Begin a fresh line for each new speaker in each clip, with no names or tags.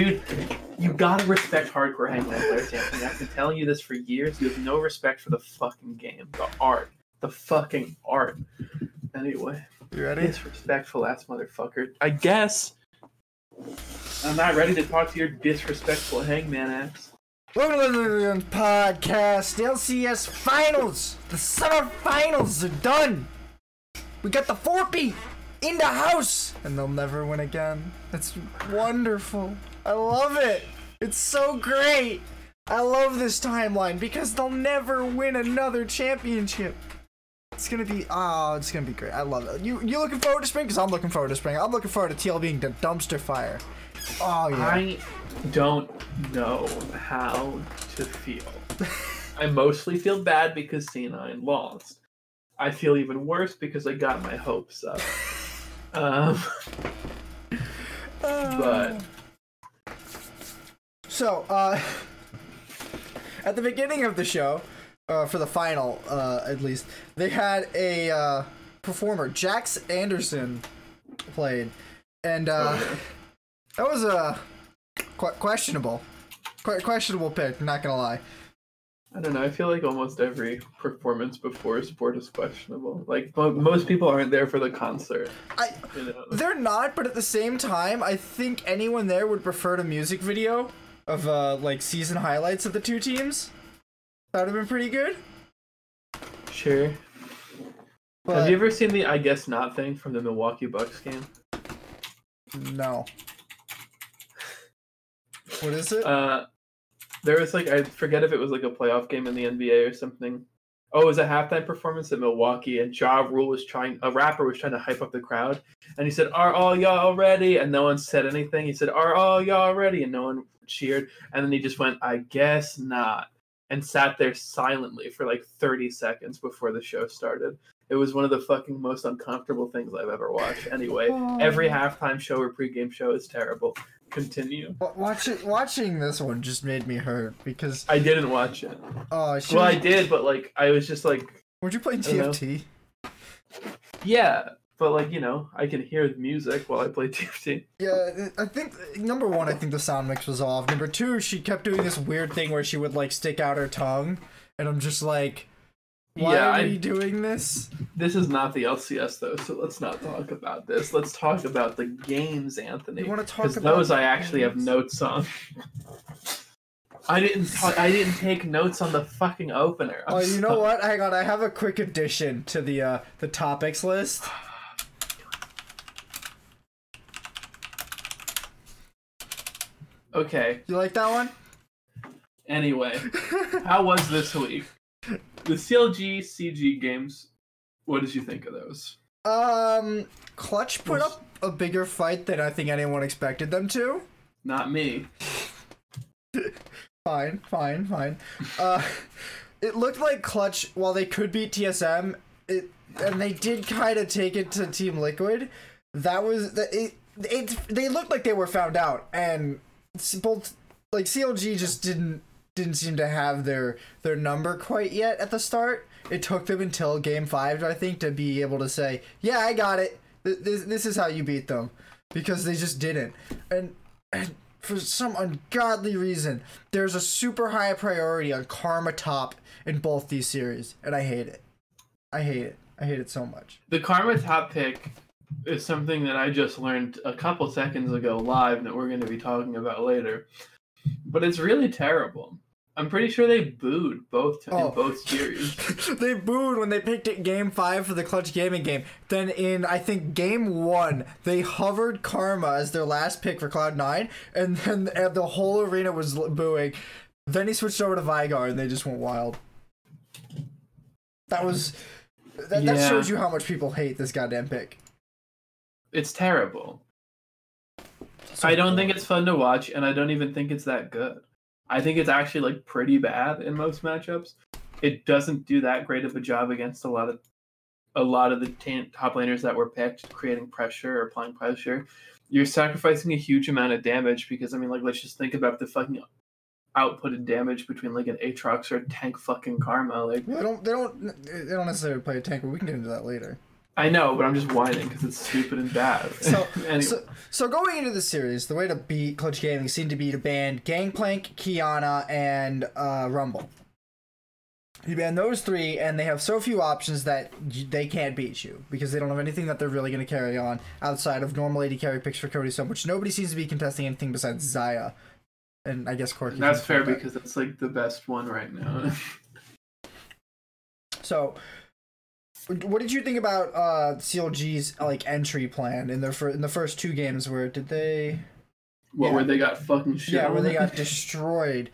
Dude, you gotta respect hardcore hangman players, Anthony. I've been telling you this for years. You have no respect for the fucking game, the art, the fucking art. Anyway,
You ready?
disrespectful ass motherfucker. I guess I'm not ready to talk to your disrespectful hangman ass.
Welcome to the podcast. LCS finals. The summer finals are done. We got the four beat in the house, and they'll never win again. It's wonderful. I love it. It's so great. I love this timeline because they'll never win another championship. It's gonna be oh, it's gonna be great. I love it. You you looking forward to spring? Cause I'm looking forward to spring. I'm looking forward to TL being the dumpster fire. Oh yeah.
I don't know how to feel. I mostly feel bad because C9 lost. I feel even worse because I got my hopes up. Um, but
So, uh, at the beginning of the show, uh, for the final, uh, at least, they had a uh, performer, Jax Anderson, played, and uh, that was a qu- questionable, qu- questionable pick. Not gonna lie.
I don't know. I feel like almost every performance before sport is questionable. Like mo- most people aren't there for the concert.
I
You know?
they're not, but at the same time, I think anyone there would prefer the music video of uh, like season highlights of the two teams. That would have been pretty good.
Sure.
But
Have you ever seen the I guess not thing from the Milwaukee Bucks game?
no. What is it?
Uh, there was like I forget if it was like a playoff game in the NBA or something. Oh, it was a halftime performance at Milwaukee, and Ja Rule was trying. A rapper was trying to hype up the crowd, and he said, "Are all y'all ready?" And no one said anything. He said, "Are all y'all ready?" And no one cheered. And then he just went, "I guess not," and sat there silently for like thirty seconds before the show started. It was one of the fucking most uncomfortable things I've ever watched. Anyway, every oh. halftime show or pregame show is terrible. Continue.
Watching watching this one just made me hurt because
I didn't watch it.
oh,
Well, I did, but like I was just like,
Were you playing
don't know.
TFT?
yeah, but like you know, I can hear the music while I play TFT.
Yeah, I think number one, I think the sound mix was off. Number two, she kept doing this weird thing where she would like stick out her tongue, and I'm just like, why
Yeah,
are you doing this?
This is not the LCS though, so let's not talk about this. Let's talk about the games, Anthony.
You wanna talk
Because
about
those I actually have notes on. I didn't. ta- I didn't take notes on the fucking opener. I'm
Oh, you know what? Hang on, I have a quick addition to the uh the topics list.
Okay.
You like that one?
Anyway, how was this week? The CLG CG games. What did you think of those?
Um, Clutch put up a bigger fight than I think anyone expected them to.
Not me.
Fine, fine, fine. Uh, it looked like Clutch, while they could beat TSM, it and they did kind of take it to Team Liquid. That was the it, it. They looked like they were found out, and both like CLG just didn't didn't seem to have their their number quite yet at the start. It took them until Game Five, I think, to be able to say, "Yeah, I got it. This this is how you beat them," because they just didn't. And and for some ungodly reason, there's a super high priority on Karma top in both these series, and I hate it. I hate it. I hate it so much.
The Karma top pick is something that I just learned a couple seconds ago live that we're going to be talking about later. But it's really terrible. I'm pretty sure they booed both t-
Oh.
in both series.
they booed when they picked it game five for the clutch gaming game. Then in I think game one, they hovered Karma as their last pick for Cloud Nine, and then the whole arena was booing. Then he switched over to Veigar, and they just went wild. That was that, that shows you how much people hate this goddamn pick.
It's terrible. I don't think it's fun to watch, and I don't even think it's that good. I think it's actually like pretty bad in most matchups. It doesn't do that great of a job against a lot of a lot of the ta- top laners that were picked, creating pressure or applying pressure. You're sacrificing a huge amount of damage because I mean, like, let's just think about the fucking outputted damage between like an Aatrox or a tank fucking Karma. Like,
They don't. They don't. They don't necessarily play a tank, but we can get into that later.
I know, but I'm just whining because it's stupid and bad.
So,
anyway.
so, so going into the series, the way to beat Clutch Gaming seemed to be to ban Gangplank, Qiyana, and uh, Rumble. You ban those three, and they have so few options that y- they can't beat you because they don't have anything that they're really going to carry on outside of normal AD carry picks for Cody Sun, which nobody seems to be contesting anything besides Xayah. And I guess Corki.
That's fair
that.
because that's like the best one right now.
So, what did you think about uh, CLG's like entry plan in their fir- in the first two games? Where did they?
what
Yeah.
where they got fucking shit.
Yeah, where they got destroyed.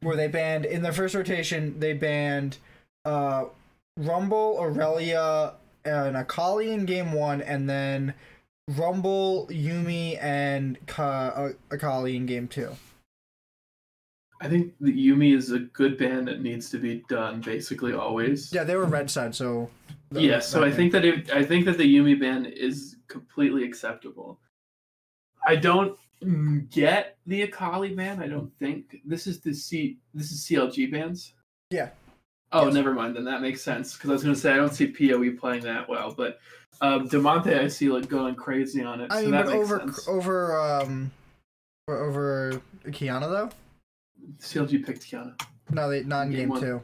Where they banned in their first rotation, they banned uh, Rumble, Aurelia, and Akali in game one, and then Rumble, Yuumi, and Ka- uh, Akali in game two.
I think the Yuumi is a good band that needs to be done basically always.
Yeah, they were red side, so.
Yeah, so I think that it, I think that the Yuumi ban is completely acceptable. I don't get the Akali ban. I don't think this is the C. This is CLG bans.
Yeah.
Oh,
Yes.
never mind. Then that makes sense because I was gonna say I don't see Poe playing that well, but um, Damonte I see like going crazy on it.
I
so
mean,
that
but
makes
over
sense.
over um, over Qiyana though.
CLG picked Qiyana.
No, they not in
Game
game, two.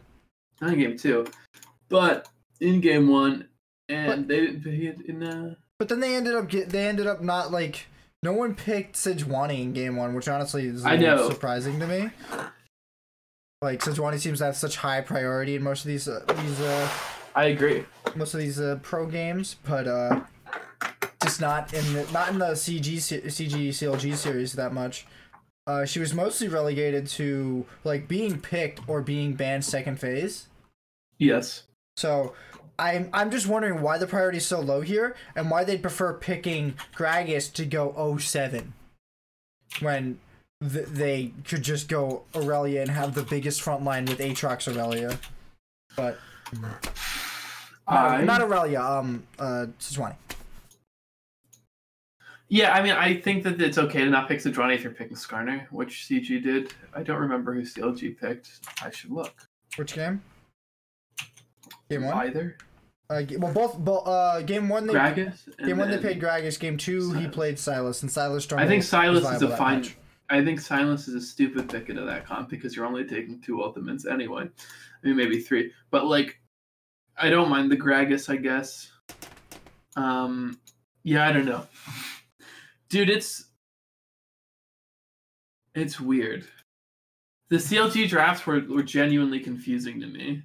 Not in game two, but in game one, and they didn't they it in uh.
But then they ended up get they ended up not like no one picked Sejuani in game one, which honestly is
I know.
surprising to me. Like Sejuani seems to have such high priority in most of these uh, these uh,
I agree.
most of these uh, pro games, but uh, just not in the not in the CG CG CLG series that much. Uh, she was mostly relegated to like being picked or being banned second phase.
Yes.
So I'm I'm just wondering why the priority is so low here and why they'd prefer picking Gragas to go 07 when th- they could just go Aurelia and have the biggest front line with Aatrox Aurelia. But not,
I
not Aurelia, um uh Sejuani.
Yeah, I mean, I think that it's okay to not pick Sejuani if you're picking Skarner, which CG did. I don't remember who CLG picked. I should look.
Which game? Game one?
Either
Uh, well both bo- uh game one they
Gragas.
game one they played Gragas, game two he played Sylas and Sylas
I think Sylas is a fine.
match.
I think Sylas is a stupid pick into that comp because you're only taking two ultimates anyway. I mean, maybe three, but like, I don't mind the Gragas. I guess. Um, yeah, I don't know, dude. It's it's weird. The CLG drafts were, were genuinely confusing to me.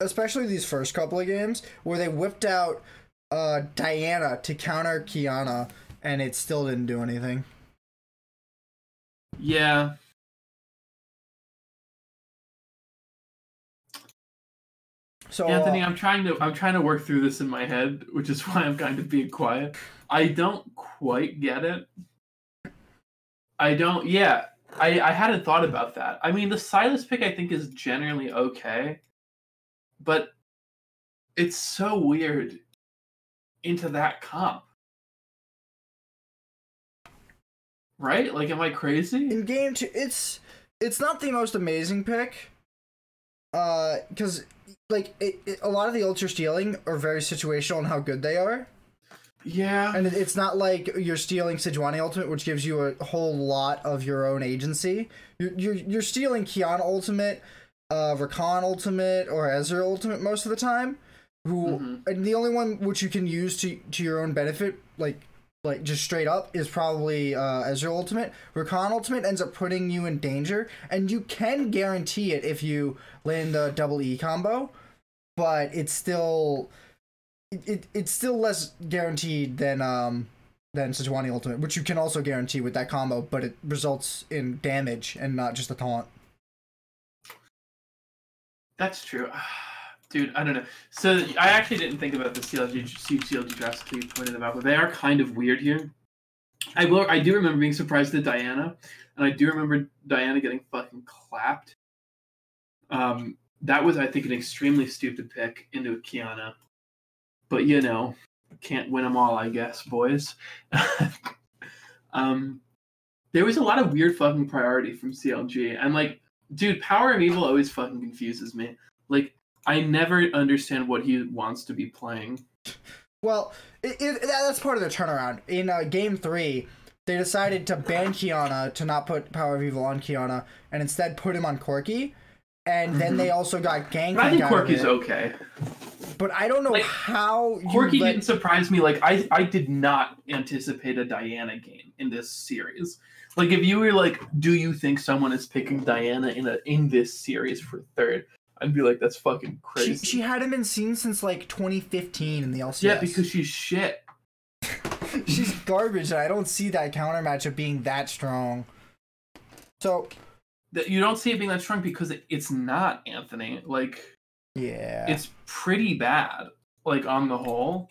Especially these first couple of games where they whipped out uh Diana to counter Qiyana and it still didn't do anything.
Yeah.
So
Anthony,
uh,
I'm trying to I'm trying to work through this in my head, which is why I'm kind of being quiet. I don't quite get it. I don't yeah. I, I hadn't thought about that. I mean the Sylas pick I think is generally okay. But it's so weird into that comp. Right? Like am I crazy?
in game two it's it's not the most amazing pick. Uh cuz like it, it, a lot of the ultra stealing are very situational on how good they are.
Yeah.
And it's not like you're stealing Sejuani Ultimate, which gives you a whole lot of your own agency. You're, you're, you're stealing Qiyana Ultimate, uh, Rakan Ultimate, or Ezreal Ultimate most of the time. Who
Mhm.
and the only one which you can use to to your own benefit, like like just straight up, is probably uh, Ezreal Ultimate. Rakan Ultimate ends up putting you in danger, and you can guarantee it if you land the double E combo, but it's still it, it it's still less guaranteed than um than Sejuani Ultimate, which you can also guarantee with that combo, but it results in damage and not just a taunt.
That's true. Dude, I don't know. So I actually didn't think about the CLG, CLG drafts until you pointed them out, but they are kind of weird here. I will. I do remember being surprised at Diana, and I do remember Diana getting fucking clapped. Um, that was, I think, an extremely stupid pick into a Qiyana, but you know, can't win them all, I guess, boys. um, there was a lot of weird fucking priority from CLG, and like, dude, Power of Evil always fucking confuses me. Like, I never understand what he wants to be playing.
Well, it, it, that's part of the turnaround. In uh, game three, they decided to ban Qiyana to not put Power of Evil on Qiyana and instead put him on Corki. And then they also got Gang.
I think
Corki's
okay.
But I don't know
Like,
how
Corki
let-
didn't surprise me. Like I, I did not anticipate a Diana game in this series. Like if you were like, do you think someone is picking Diana in a in this series for third? I'd be like, that's fucking
She,
crazy.
she hadn't been seen since like 2015 in the LCS.
yeah, because she's shit.
she's garbage. And I don't see that counter matchup being that strong. So
That you don't see it being that strong because it, it's not Anthony. Like
yeah,
it's pretty bad. Like on the whole,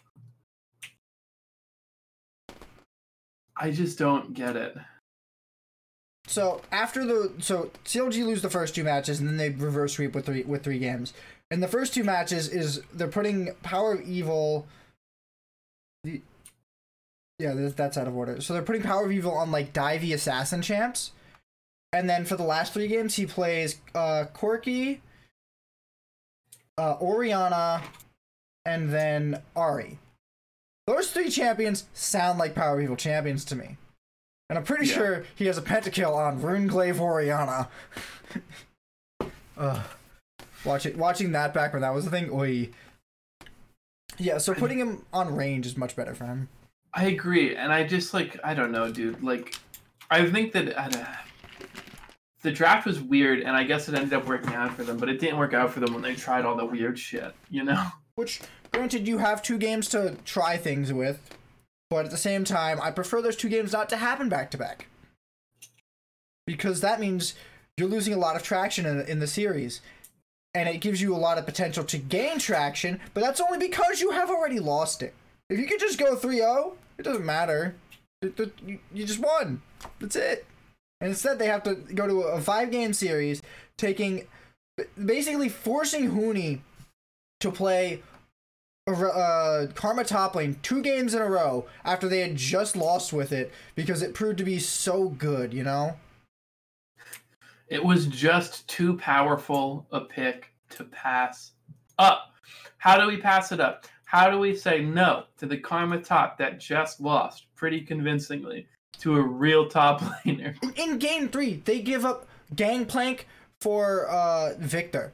I just don't get it.
So after the so CLG lose the first two matches and then they reverse sweep with three with three games. And the first two matches is they're putting Power of Evil. The, yeah, that's- out of order. So they're putting Power of Evil on like Divey Assassin champs, and then for the last three games he plays uh Corki, uh Orianna, and then Ahri. Those three champions sound like Power of Evil champions to me. And I'm pretty
Yeah.
sure he has a pentakill on Runeglaive Orianna. Ugh. Watch it, watching that back when that was the thing, oi. Yeah, so putting him on range is much better for him.
I agree, and I just like I don't know, dude. Like, I think that I don't- the draft was weird, and I guess it ended up working out for them, but it didn't work out for them when they tried all the weird shit. You know?
Which, granted, you have two games to try things with, but at the same time, I prefer those two games not to happen back to back. Because that means you're losing a lot of traction in, in the series. And it gives you a lot of potential to gain traction, but that's only because you have already lost it. If you could just go 3 0, it doesn't matter. You just won. That's it. And instead, they have to go to a five game series, taking basically forcing Huni to play uh, Karma top lane two games in a row after they had just lost with it because it proved to be so good, you know?
It was just too powerful a pick to pass up. How do we pass it up? How do we say no to the Karma top that just lost pretty convincingly to a real top laner?
In, in game three, they give up Gangplank for uh, Viktor.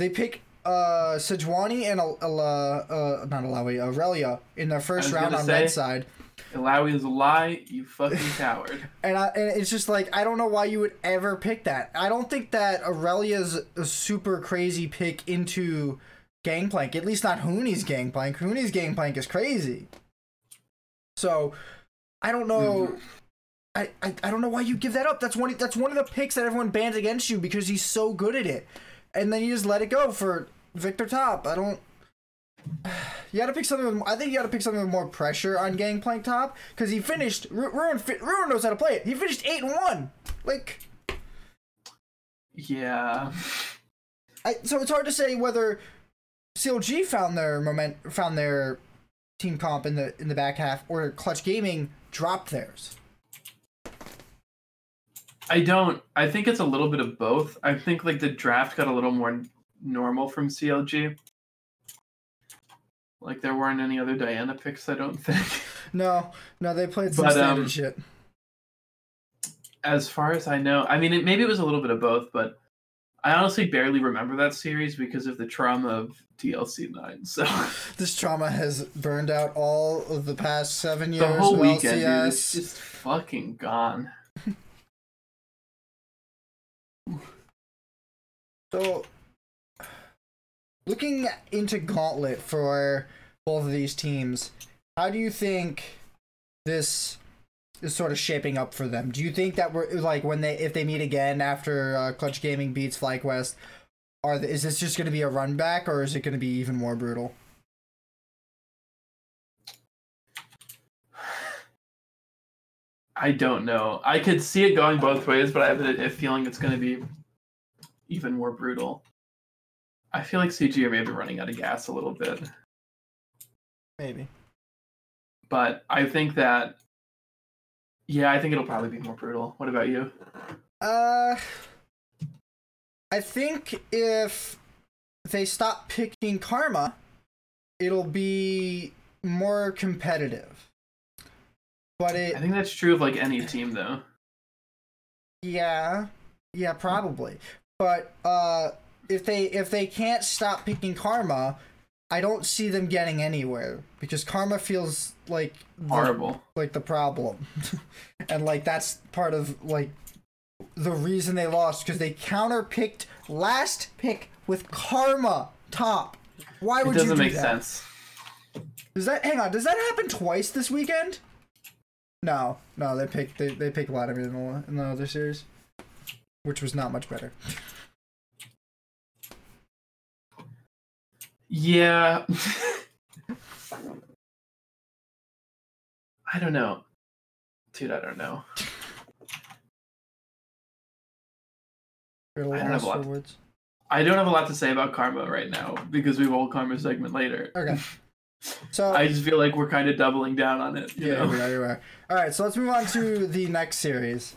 They pick uh, Sejuani and Al- Al- uh, not Alawi, Aurelia in their first round on
say-
red side.
Ilawi is a lie, you fucking coward.
And, I, and it's just like, I don't know why you would ever pick that. I don't think that Aurelia's a super crazy pick into Gangplank. At least not Huni's Gangplank. Huni's Gangplank is crazy. So, I don't know. I, I, I don't know why you give that up. That's one that's one of the picks that everyone bans against you because he's so good at it. And then you just let it go for Viktor Top. I don't you gotta pick something. With, I think you gotta pick something with more pressure on Gangplank top because he finished. Ru- Ruin fi- Ruin knows how to play it. He finished eight and one. Like,
Yeah.
I, so it's hard to say whether CLG found their moment, found their team comp in the in the back half, or Clutch Gaming dropped theirs.
I don't. I think it's a little bit of both. I think like the draft got a little more normal from CLG. Like there weren't any other Diana picks, I don't think.
No, no, they played some
But,
standard
um,
shit.
As far as I know, I mean, it, maybe it was a little bit of both, but I honestly barely remember that series because of the trauma of DLC nine. So
This trauma has burned out all of the past seven years.
the whole weekend, dude, it's just fucking gone.
So, looking into Gauntlet for both of these teams, how do you think this is sort of shaping up for them? Do you think that we're like when they if they meet again after uh, Clutch Gaming beats FlyQuest, are the, is this just going to be a run back or is it going to be even more brutal?
I don't know. I could see it going both ways, but I have a, a feeling it's going to be even more brutal. I feel like CG are maybe running out of gas a little bit,
Maybe.
but I think that, yeah, I think it'll probably be more brutal. What about you?
Uh, I think if if they stop picking Karma, it'll be more competitive. But it
I think that's true of like any team though.
Yeah, yeah, probably. But uh, if they if they can't stop picking Karma, I don't see them getting anywhere because Karma feels like the,
Horrible.
like the problem, and like that's part of like the reason they lost because they counter picked last pick with Karma top. Why
It
would you
doesn't
do
make
that?
sense.
Does that hang on? Does that happen twice this weekend? No, no, they picked they they picked Vladimir in the, in the other series, which was not much better.
Yeah. I don't know. Dude, I don't know. I don't have a lot.
words.
I don't have a lot to say about Karma right now because we have a whole Karma segment later.
Okay. So
I just feel like we're kind of doubling down on it. You
yeah,
know?
we are, you are. All right, so let's move on to the next series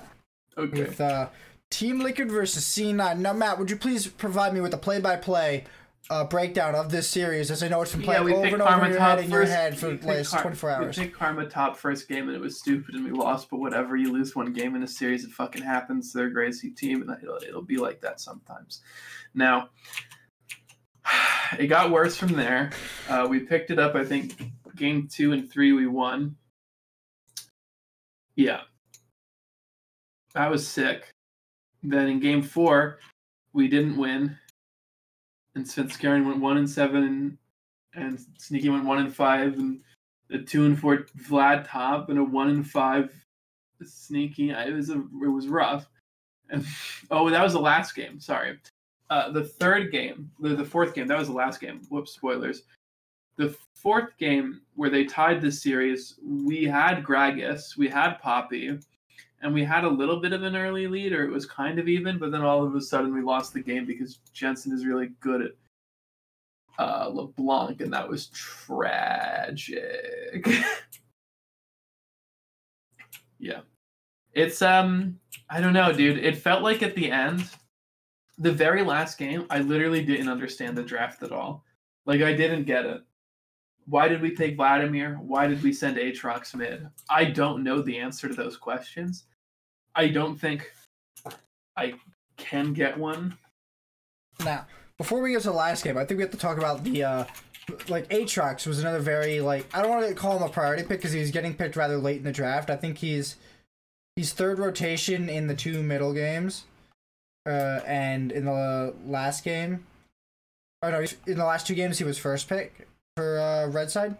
Okay.
with uh, Team Liquid versus C9. Now, Matt, would you please provide me with a play-by-play uh, breakdown of this series, as I know it's been
Yeah,
playing
we
over and over your head, in your head for the
picked
last
Kar-
24 hours.
We picked Karma top first game and it was stupid and we lost. But whatever, you lose one game in a series, it fucking happens. They're a crazy team and it'll, it'll be like that sometimes. Now, it got worse from there. Uh, we picked it up. I think game two and three we won. Yeah, that was sick. Then in game four, we didn't win, and Svenskaren went one and seven, and Sneaky went one and five, and a two and four Vlad top, and a one and five Sneaky. It was a it was rough. And oh, that was the last game. Sorry, uh, the third game, the, the fourth game. That was the last game. Whoops, spoilers. The fourth game where they tied this series, we had Gragas, we had Poppy, and we had a little bit of an early lead, or it was kind of even, but then all of a sudden we lost the game because Jensen is really good at uh, LeBlanc, and that was tragic. yeah, it's um, I don't know, dude. It felt like at the end, the very last game, I literally didn't understand the draft at all. Like I didn't get it. Why did we take Vladimir? Why did we send Aatrox mid? I don't know the answer to those questions. I don't think I can get one.
Now, before we get to the last game, I think we have to talk about the uh like Aatrox was another very like I don't want to call him a priority pick because he was getting picked rather late in the draft. I think he's he's third rotation in the two middle games, uh, and in the last game, oh no, in the last two games he was first pick for uh, Red Side.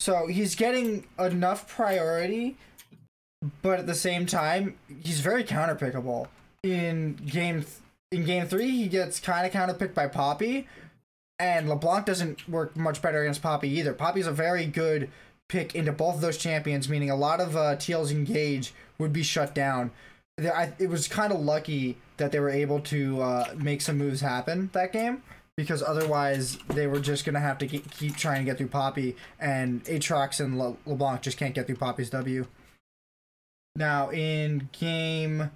So he's getting enough priority, but at the same time he's very counterpickable. In game th- in game three, he gets kind of counterpicked by Poppy, and LeBlanc doesn't work much better against Poppy either. Poppy's a very good pick into both of those champions, meaning a lot of uh, TL's engage would be shut down. There- I, it was kind of lucky that they were able to uh, make some moves happen that game because otherwise they were just gonna have to ke- keep trying to get through Poppy, and Aatrox and Le- LeBlanc just can't get through Poppy's W. Now in game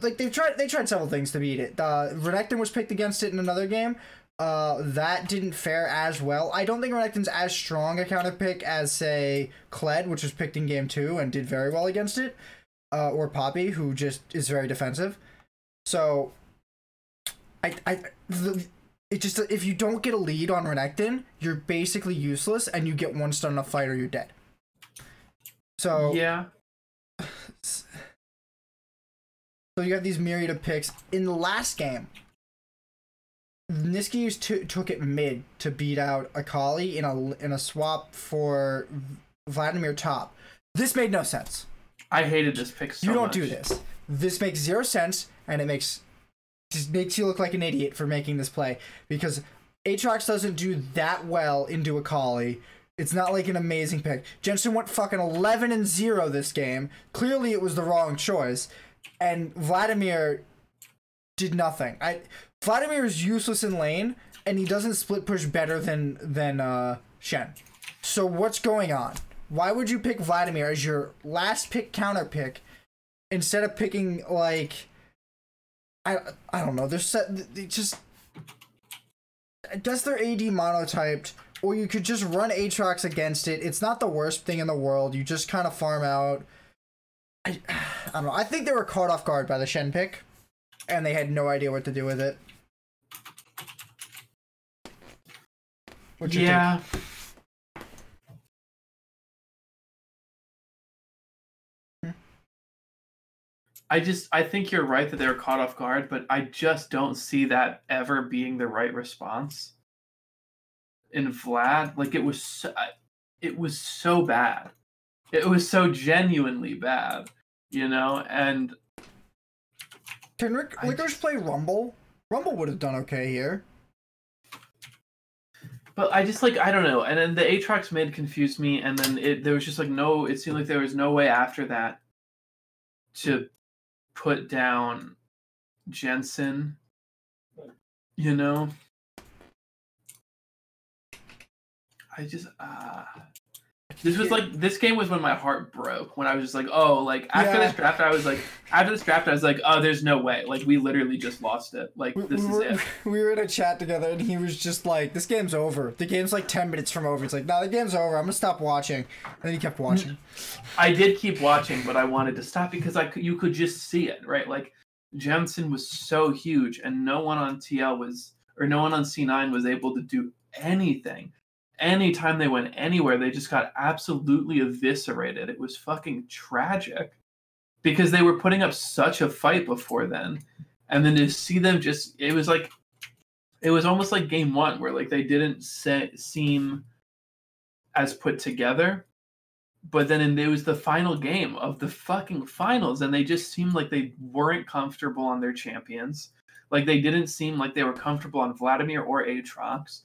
like they've tried they tried several things to beat it. Uh Renekton was picked against it in another game. Uh that didn't fare as well. I don't think Renekton's as strong a counter pick as say Kled, which was picked in game two and did very well against it. Uh or Poppy, who just is very defensive. So I I the, it just if you don't get a lead on Renekton, you're basically useless and you get one stun in a fight or you're dead. So
Yeah.
So you have these myriad of picks. In the last game, Nisqy used took it mid to beat out Akali in a in a swap for Vladimir top. This made no sense.
I hated this pick so
you don't
much.
do this. This makes zero sense, and it makes just makes you look like an idiot for making this play because Aatrox doesn't do that well into Akali. It's not like an amazing pick. Jensen went fucking 11 and 0 this game. Clearly, it was the wrong choice. And Vladimir did nothing. I Vladimir is useless in lane, and he doesn't split push better than than uh, Shen. So what's going on? Why would you pick Vladimir as your last pick counter pick instead of picking like I I don't know. There's set it just I guess they're AD monotyped, or you could just run Aatrox against it. It's not the worst thing in the world. You just kind of farm out. I, I don't know. I think they were caught off guard by the Shen pick, and they had no idea what to do with it. What's
yeah. I just I think you're right that they were caught off guard, but I just don't see that ever being the right response. In Vlad, like it was, so, it was so bad. It was so genuinely bad, you know. And
Can Rick
I
Licorice play Rumble? Rumble would have done okay here.
But I just like I don't know, and then the Aatrox mid confused me, and then it there was just like no. It seemed like there was no way after that to put down Jensen. You know, I just uh this was like this game was when my heart broke when I was just like oh like after
Yeah.
this draft I was like after this draft I was like oh there's no way like we literally just lost it like
We,
this
we
is
were,
it
we were in a chat together and he was just like, This game's over. The game's like 10 minutes from over. It's like, No, the game's over. I'm gonna stop watching. And then he kept watching.
I did keep watching, but I wanted to stop because I could, you could just see it, right? Like Jensen was so huge, and no one on TL was, or no one on C9 was able to do anything. Anytime they went anywhere, they just got absolutely eviscerated. It was fucking tragic because they were putting up such a fight before then, and then to see them just, it was like, it was almost like game one where like they didn't se- seem as put together. But then in, it was the final game of the fucking finals and they just seemed like they weren't comfortable on their champions. Like they didn't seem like they were comfortable on vladimir or Aatrox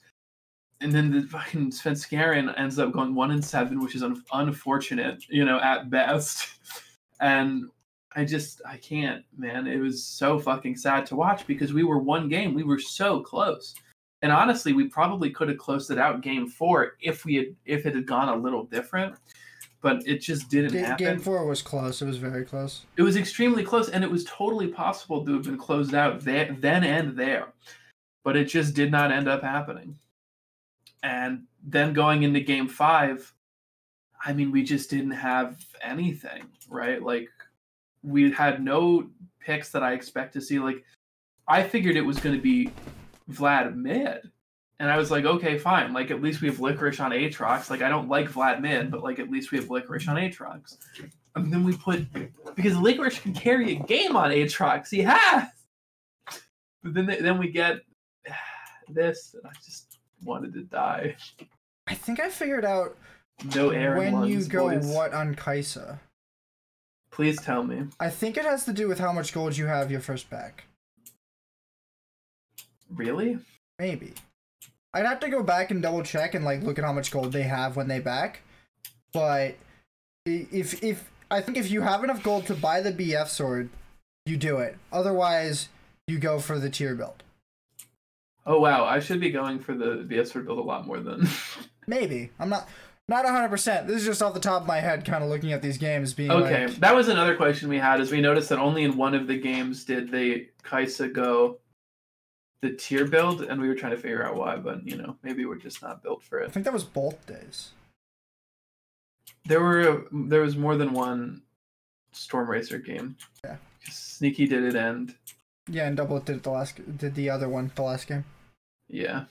and then the fucking Svenskaren ends up going one and seven which is un- unfortunate you know at best and i just i can't man it was so fucking sad to watch because we were one game we were so close and honestly we probably could have closed it out game four if we had if it had gone a little different but it just didn't
Ga-
happen.
Game 4 was close. It was very close.
It was extremely close, and it was totally possible to have been closed out there, then and there, but it just did not end up happening. And then going into Game Five, I mean, we just didn't have anything, right? Like we had no picks that I expect to see. Like I figured it was going to be Vlad mid. And I was like, okay, fine. Like, at least we have licorice on Aatrox. Like, I don't like Vlad mid, but like, at least we have licorice on Aatrox. And then we put because licorice can carry a game on Aatrox. He has. But then, then we get this, and I just wanted to die.
I think I figured out
No air in
when you go
boys.
what on Kaisa.
Please tell me.
I think it has to do with how much gold you have your first pack.
Really?
Maybe. I'd have to go back and double check and like look at how much gold they have when they back. But if if I think if you have enough gold to buy the BF sword, you do it. Otherwise, you go for the tier build.
Oh wow, I should be going for the VS Sword build a lot more than.
Maybe. I'm not not 100%. This is just off the top of my head kind of looking at these games being
okay,
like
that was another question we had. Is we noticed that only in one of the games did they Kaisa go the tier build, and we were trying to figure out why. But you know, maybe we're just not built for it.
I think that was both days.
There were there was more than one Stormrazor game.
Yeah.
Sneaky did it end.
Yeah, and double did it the last did the other one the last game.
Yeah.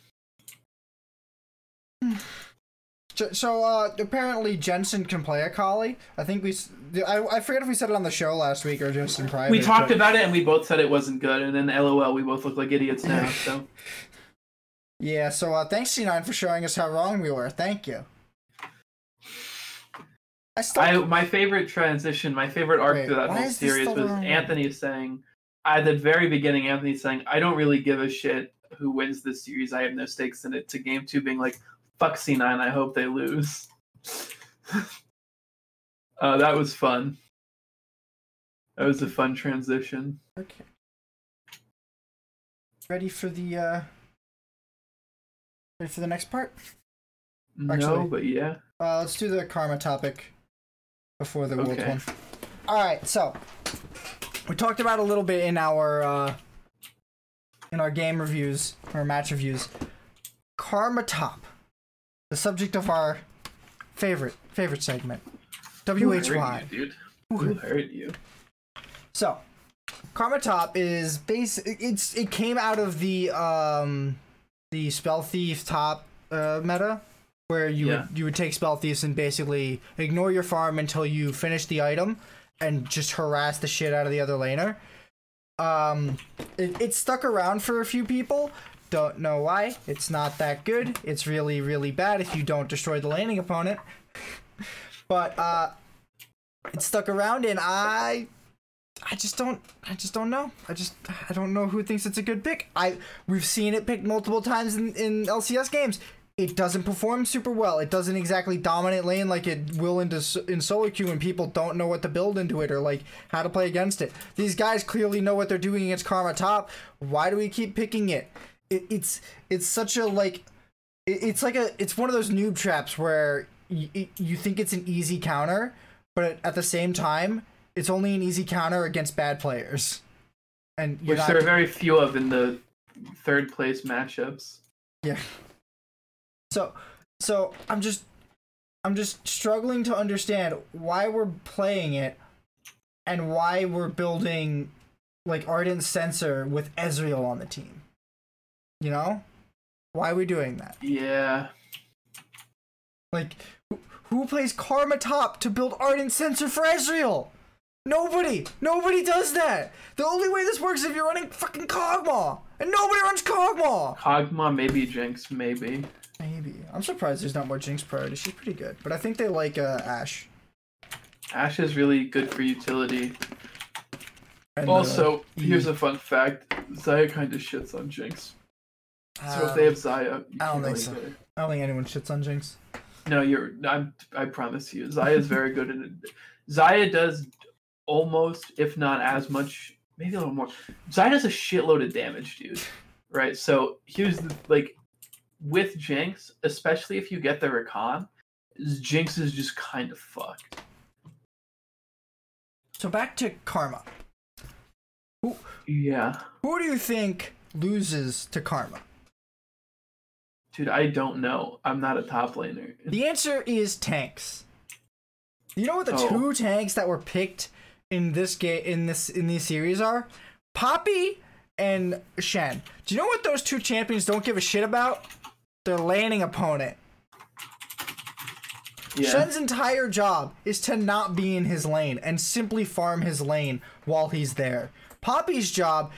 So- So uh, apparently Jensen can play Akali. I think we s- I, I forget if we said it on the show last week or just in private.
we talked
but-
about it and we both said it wasn't good, and then LOL, we both look like idiots now. So
Yeah, so uh, thanks C9 for showing us how wrong we were. Thank you. I still
I my favorite transition, my favorite arc
Wait,
through that whole series was
wrong?
Anthony saying at the very beginning, Anthony saying, I don't really give a shit who wins this series. I have no stakes in it. To game two being like, fuck C9, I hope they lose. uh, that was fun. That was a fun transition.
okay. Ready for the uh ready for the next part?
no,
Actually-
but yeah.
Uh, let's do the karma topic before the world
Okay.
one. All right, so we talked about a little bit in our uh, in our game reviews or match reviews. Karma Top, the subject of our favorite favorite segment,
Who
WHY.
you, dude? Who hurt you?
So, Karma Top is base. It's it came out of the um the Spell Thief top uh, meta, where you
Yeah.
would you would take Spell Thieves and basically ignore your farm until you finish the item, and just harass the shit out of the other laner. Um, it, it stuck around for a few people. Don't know why. It's not that good. It's really really bad if you don't destroy the laning opponent. But uh, it stuck around, and I I just don't I just don't know. I just I don't know who thinks it's a good pick. I we've seen it picked multiple times in, in LCS games. It doesn't perform super well. It doesn't exactly dominate lane like it will into in solo queue when people don't know what to build into it or like how to play against it. These guys clearly know what they're doing against Karma Top. Why do we keep picking it? it it's it's such a like it- it's like a it's one of those noob traps where you, you think it's an easy counter, but at the same time, it's only an easy counter against bad players. And
Which there are very few of in the third place matchups.
yeah. So so I'm just I'm just struggling to understand why we're playing it and why we're building like Ardent Censer with Ezreal on the team. You know? Why are we doing that?
Yeah.
Like, who, who plays Karma Top to build Ardent Censer for Ezreal? Nobody! Nobody does that! The only way this works is if you're running fucking Kog'Maw! And nobody runs Kog'Maw!
Kog'Maw, maybe Jinx, maybe.
Maybe. I'm surprised there's not more Jinx priority. She's pretty good. But I think they like uh, Ashe.
Ashe is really good for utility.
And,
Also, here's a fun fact: Xayah kind of shits on Jinx. So if
um,
they have Xayah, you
I don't think so. I don't think anyone shits on Jinx.
No, you're. I'm. I promise you, Xayah is very good it. Xayah does almost, if not as much, maybe a little more. Xayah does a shitload of damage, dude. Right. So here's the like, with Jinx, especially if you get the Rakan, Jinx is just kind of fucked.
So back to Karma.
Yeah,
Who do you think loses to Karma?
dude. I don't know. I'm not a top laner.
The answer is tanks. You know what the
Oh.
two tanks that were picked in this game in this in these series are? Poppy and Shen. Do you know what those two champions don't give a shit about? Their landing opponent.
Yeah.
Shen's entire job is to not be in his lane and simply farm his lane while he's there. Poppy's job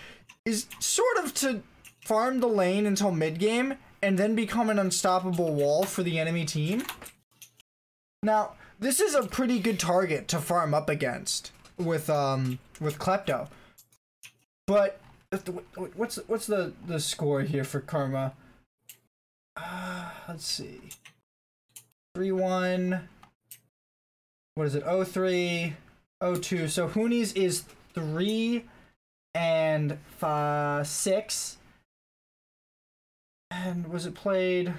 is sort of to farm the lane until mid game and then become an unstoppable wall for the enemy team. Now, this is a pretty good target to farm up against with um with Klepto. But what's what's the the score here for Karma? Uh, let's see. 3 1. What is it? 03, 02. So Huni's is 3 and five, 6. And was it played?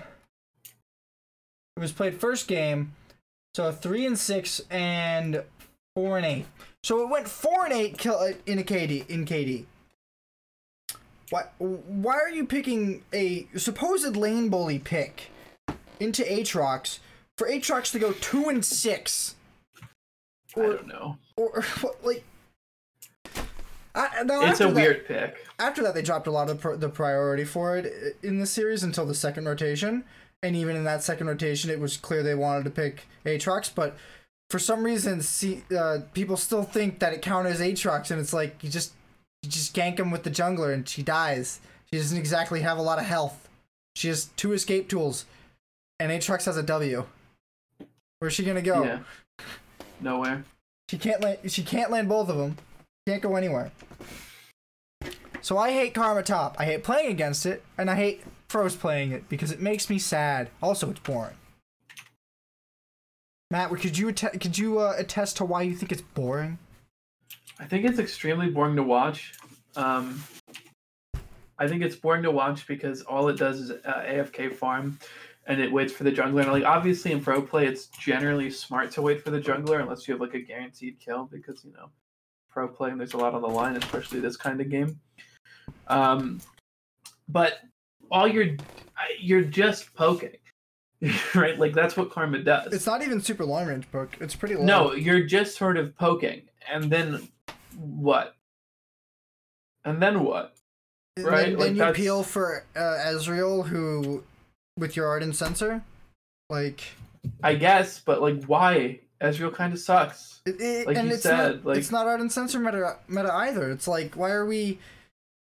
It was played first game. So 3 and 6 and 4 and 8. So it went 4 and 8 kill uh, in a KD in KD. Why, why are you picking a supposed lane bully pick into Aatrox for Aatrox to go two and six,
I don't know.
or, or like? I, now
It's a
that,
weird pick.
After that, they dropped a lot of pr- the priority for it in the series until the second rotation, and even in that second rotation, it was clear they wanted to pick Aatrox, but for some reason, see, uh, people still think that it counters Aatrox, and it's like you just you just gank him with the jungler, and she dies. She doesn't exactly have a lot of health. She has two escape tools, and Aatrox has a W. Where's she gonna go?
Yeah. Nowhere.
She can't land. She can't land both of them. Can't go anywhere. So I hate Karma Top. I hate playing against it, and I hate pros playing it because it makes me sad. Also, it's boring. Matt, could you att- could you uh, attest to why you think it's boring?
I think it's extremely boring to watch. Um, I think it's boring to watch because all it does is uh, AFK farm, and it waits for the jungler. And like obviously in pro play, it's generally smart to wait for the jungler unless you have like a guaranteed kill because you know pro play and there's a lot on the line, especially this kind of game. Um, but all you're, you're just poking, right? Like that's what karma does.
It's not even super long range poke. It's pretty long.
no, you're just sort of poking, and then what? And then what?
And
right,
Then,
like
then you
that's-
peel for uh, Ezreal, who, with your ardent censer, like
I guess, but like, why? Ezreal kind of sucks.
It, it,
Like
and
you
it's
said,
not,
like-
it's not ardent censer meta, meta either. It's like why are we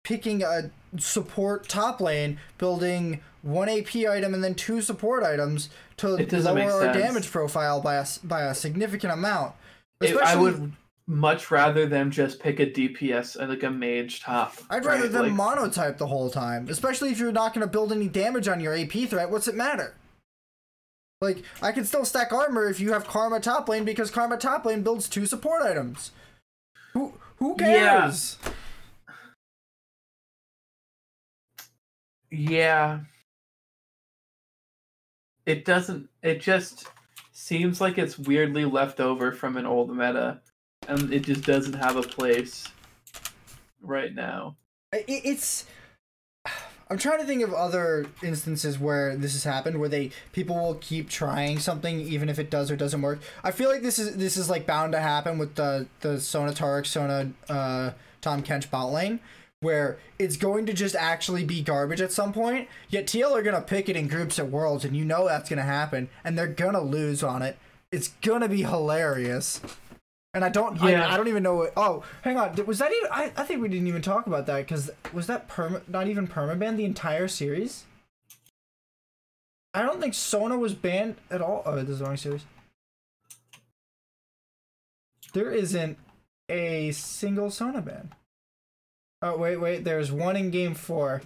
picking a support top lane, building one AP item and then two support items to lower our damage profile by a by a significant amount?
If I
Especially-
would much rather them just pick a DPS uh, like a mage top.
I'd rather
right?
them
Like,
monotype the whole time, especially if you're not going to build any damage on your AP threat. What's it matter? Like, I can still stack armor if you have Karma top lane because Karma top lane builds two support items. Who who cares?
Yeah.
cares?
Yeah. It doesn't. It just seems like it's weirdly left over from an old meta, and it just doesn't have a place right now.
It's i'm trying to think of other instances where this has happened where they people will keep trying something even if it does or doesn't work. I feel like this is this is like bound to happen with the the sona taric sona uh tahm kench bot lane where it's going to just actually be garbage at some point yet tl are gonna pick it in groups at worlds and you know that's gonna happen and they're gonna lose on it. It's gonna be hilarious and I don't,
Yeah.
I, I don't even know. What, oh, hang on. Was that even? I, I think we didn't even talk about that because was that perma, not even permaban the entire series? I don't think Sona was banned at all. Oh, this is the wrong series. There isn't a single Sona ban. Oh wait, wait. There's one in game four,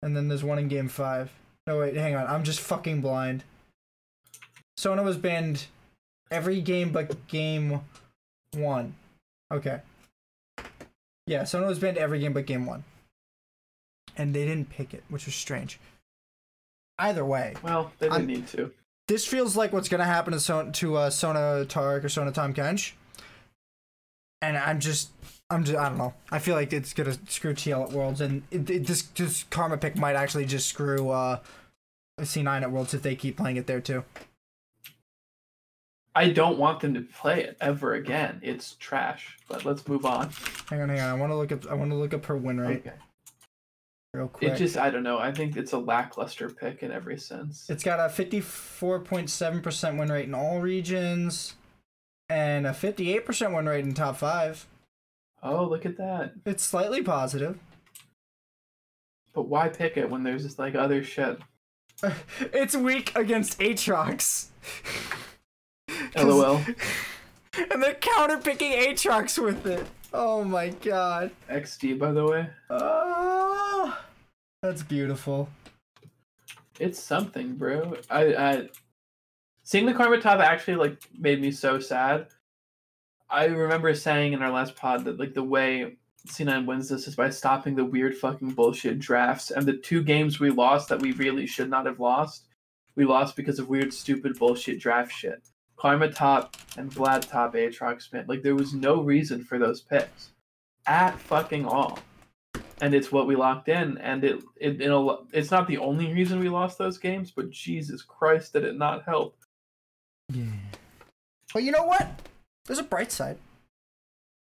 and then there's one in game five. No wait, hang on. I'm just fucking blind. Sona was banned every game but game one. Okay. Yeah, Sona was banned every game but game one. And they didn't pick it, which was strange. Either way,
Well, they didn't
I'm-
need to.
this feels like what's gonna happen to Son- to uh, Sona Taric or Sona Tahm Kench. And I'm just, I'm just, I don't know. I feel like it's gonna screw TL at Worlds, and it, it, this this Karma pick might actually just screw uh, C9 at Worlds if they keep playing it there too.
I don't want them to play it ever again. It's trash. But let's move on.
Hang on, hang on. I want to look up. I want to look up her win rate
Okay.
real quick.
It just I don't know. I think it's a lackluster pick in every sense.
It's got a 54.7% win rate in all regions and a 58% win rate in top five.
Oh, look at that.
It's slightly positive.
But why pick it when there's just like other shit?
it's weak against Aatrox. 'Cause-
LOL.
And they're counter picking Aatrox with it. Oh my god.
XD by the way.
Oh, that's beautiful.
It's something, bro. I, I seeing the karma top actually like made me so sad. I remember saying in our last pod that like the way C9 wins this is by stopping the weird fucking bullshit drafts and the two games we lost that we really should not have lost. We lost because of weird stupid bullshit draft shit. Karma top and Vlad top Aatrox spin. Like there was no reason for those picks. At fucking all and it's what we locked in and it, it, it it's not the only reason we lost those games but jesus christ did it not help
Yeah. But you know what? There's a bright side.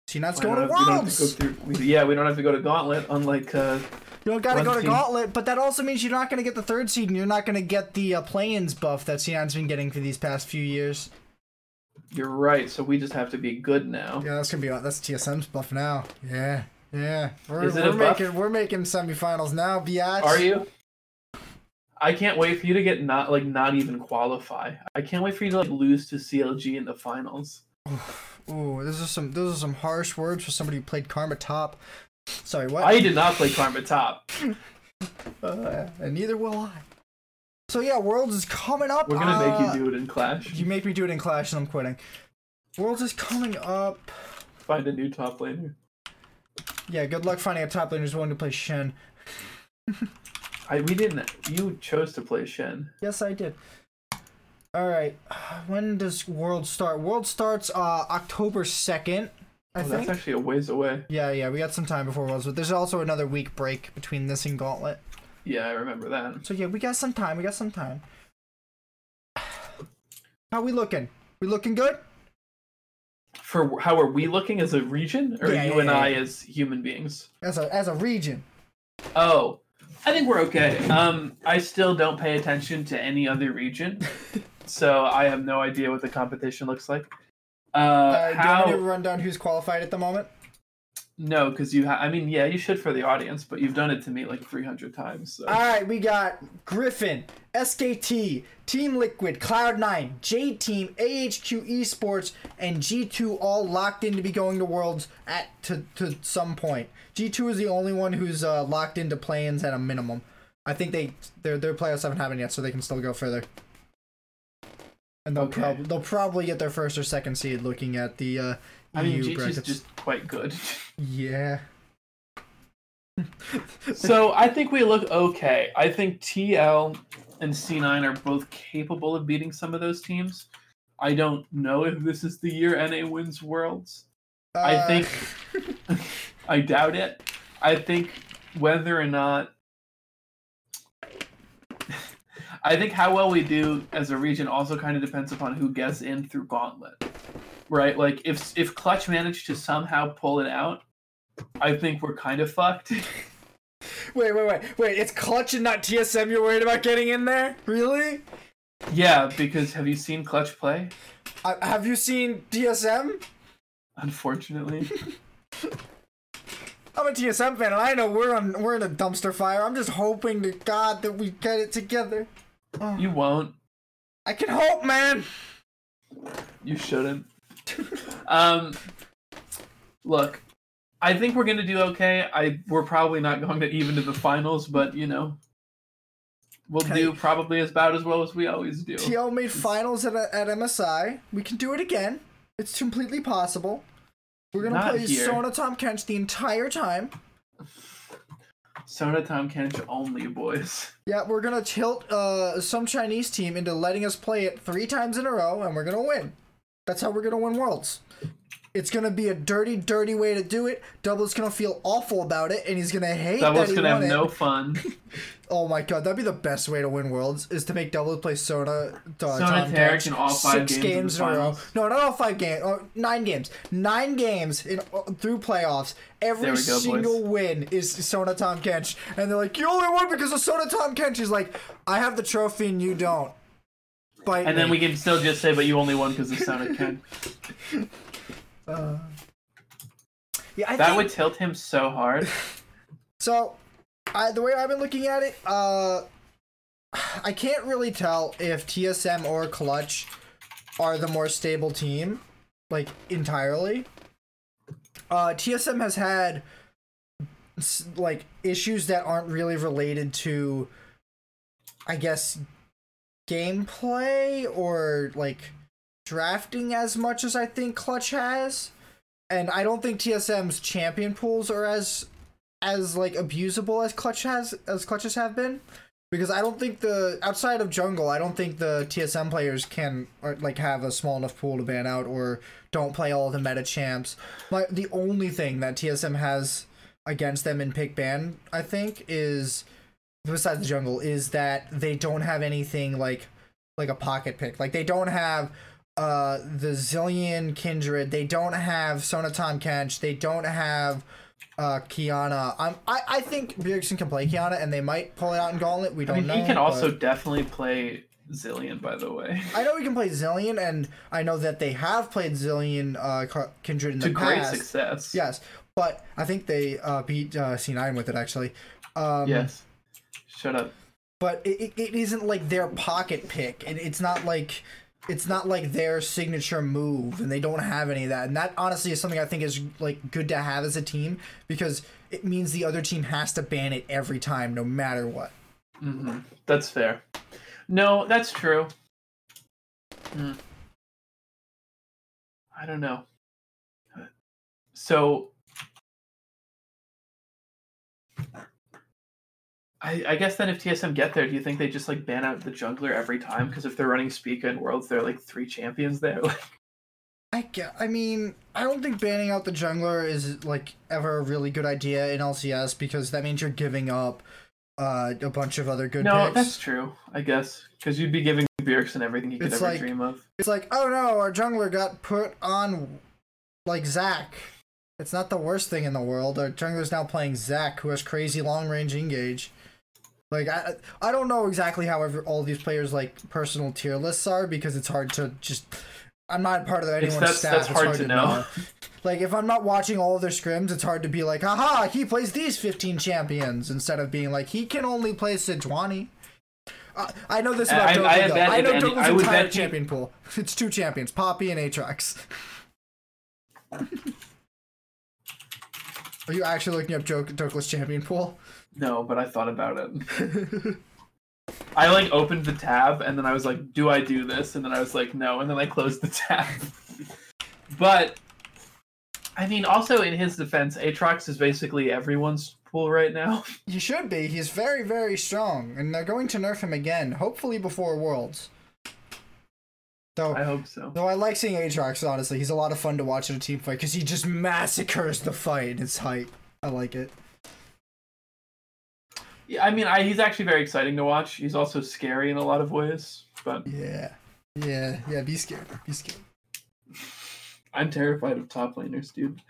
C9's
We
going to
don't we
Worlds.
to go through- we- yeah we don't have to go to gauntlet unlike uh
You don't gotta go to
team.
Gauntlet, but that also means you're not gonna get the third seed, and you're not gonna get the uh, play-ins buff that C9's been getting for these past few years.
you're right so we just have to be good now
Yeah, that's gonna be that's TSM's buff now. Yeah, yeah. We're,
Is it
we're
a buff?
making we're making semifinals now, biatch.
are you i can't wait for you to get not like not even qualify i can't wait for you to like lose to clg in the finals
Ooh, those are some those are some harsh words for somebody who played Karma Top. Sorry, what?
i did not play karma top
Uh, and neither will I. So yeah, Worlds is coming up.
we're gonna make
uh,
you do it in clash
You make me do it in Clash, and I'm quitting. Worlds is coming up.
find a new top laner
Yeah, good luck finding a top laner who's willing to play Shen.
I, we didn't you chose to play shen
Yes, I did. All right. When does World start? World starts uh October second. I
oh,
think.
that's actually a ways away
Yeah, yeah, we got some time before Worlds, but there's also another week break between this and Gauntlet.
Yeah, I remember that.
So yeah, we got some time. We got some time. How we looking? We looking good?
For how are we looking as a region, or
Yeah,
you
yeah,
and
yeah,
I as human beings?
As a as a region.
Oh, I think we're okay. Um, I still don't pay attention to any other region, so I have no idea what the competition looks like. Uh,
Uh, do you want to run down who's qualified at the moment?
No, because you. Ha- I mean, yeah, you should for the audience, but you've done it to me like three hundred times. So.
All right, we got Griffin, SKT, Team Liquid, Cloud9, J Team, AHQ Esports, and G2 all locked in to be going to Worlds at to, to some point. G2 is the only one who's uh, locked into play-ins at a minimum. I think they their their playoffs haven't happened yet, so they can still go further. And they'll
Okay.
probably they'll probably get their first or second seed looking at the uh,
I mean,
EU
G2 is
brackets.
just quite good.
yeah.
so I think we look okay. I think TL and C9 are both capable of beating some of those teams. I don't know if this is the year NA wins Worlds. I
Uh,
think I doubt it. I think whether or not I think how well we do as a region also kind of depends upon who gets in through Gauntlet. Right? Like if if Clutch managed to somehow pull it out, I think we're kind of fucked.
Wait, wait, wait, wait! It's Clutch and not TSM. You're worried about getting in there? Really?
yeah, because have you seen Clutch play?
Uh, have you seen TSM?
Unfortunately.
I'm a TSM fan, and I know we're on we're in a dumpster fire. I'm just hoping to God that we get it together.
You won't.
I can hope, man.
You shouldn't. um, look, I think we're gonna do okay. I we're probably not going to even to the finals, but you know, we'll
Okay.
do probably as about as well as we always do.
TL made finals at at MSI. We can do it again. It's completely possible. We're gonna
Not
play
here.
Sona Tahm Kench the entire time.
Sona Tahm Kench only, boys.
Yeah, we're gonna tilt uh, some Chinese team into letting us play it three times in a row, and we're gonna win. That's how we're gonna win worlds. It's gonna be a dirty, dirty way to do it. Double's gonna feel awful about it, and he's gonna hate
That
that he
gonna have
it.
no fun.
Oh my god, that'd be the best way to win worlds is to make Double play Sona, uh,
Sona Tahm
Taric
in all five
six
games in the
in a row. No, not all five games. Oh, nine games. Nine games in uh, through playoffs. Every
go,
single
boys.
win is Sona Tahm Kench, and they're like, "You only won because of Sona Tahm Kench." He's like, "I have the trophy and you don't." Bite
And then we can still just say, but you only won because of Sona Kench.
Uh, yeah, I
That
think,
would tilt him so hard.
So, I, the way I've been looking at it, uh, I can't really tell if TSM or Clutch are the more stable team, like entirely. Uh, TSM has had like issues that aren't really related to, I guess, gameplay or like drafting as much as I think Clutch has. And I don't think TSM's champion pools are as as like abusable as Clutch has as Clutches have been. Because I don't think the outside of jungle, I don't think the TSM players can or, like have a small enough pool to ban out or don't play all the meta champs. Like the only thing that TSM has against them in pick ban, I think, is besides the jungle, is that they don't have anything like like a pocket pick. Like they don't have uh the Zilean Kindred, they don't have Sona Tahm Kench, they don't have uh Qiyana. I'm I, I think Bjergsen can play Qiyana and they might pull it out in Gauntlet. We don't
mean,
know.
he can also
but-
definitely play Zilean, by the way.
I know he can play Zilean and I know that they have played Zilean uh Kindred in
to
the past.
To great success.
Yes. But I think they uh beat uh C9 with it actually. Um
Yes. Shut up.
but it, it, it isn't like their pocket pick and it's not like it's not like their signature move and they don't have any of that and that honestly is something i think is like good to have as a team because it means the other team has to ban it every time no matter what
hmm That's fair. No, that's true. Hmm. I don't know. So, I, I guess then if TSM get there, do you think they just like ban out the jungler every time? Because if they're running Spica in Worlds, there are like three champions there.
I get, i mean i don't think banning out the jungler is like ever a really good idea in lcs because that means you're giving up uh, a bunch of other good
No,
picks.
that's true. I guess because you'd be giving Bjergsen everything he could
It's
ever
like-
dream of.
It's like, oh no, our jungler got put on like Zac. It's not the worst thing in the world. Our jungler's now playing Zac, who has crazy long range engage. Like I, I don't know exactly how every, all these players like personal tier lists are because it's hard to just. I'm not part of anyone's
that's-
staff.
that's
it's
hard to know.
Like if I'm not watching all of their scrims, it's hard to be like, aha, he plays these 15 champions instead of being like he can only play Sejuani. Uh, I know this about
I- I- I
though. I know
any- I would
entire
bet
champion pool. It's two champions, Poppy and Aatrox. Are you actually looking up Douglas champion pool?
No, but I thought about it. I like opened the tab and then I was like, "Do I do this?" And then I was like, "No," and then I closed the tab. but I mean, also in his defense, Aatrox is basically everyone's pool right now.
He should be. He's very, very strong, and they're going to nerf him again, hopefully before Worlds. Though,
I hope so.
though I like seeing Aatrox. Honestly, he's a lot of fun to watch in a team fight because he just massacres the fight. It's hype. I like it.
Yeah, I mean, I, he's actually very exciting to watch. He's also scary in a lot of ways, but
Yeah, yeah, yeah. Be scared. Be scared.
I'm terrified of top laners, dude.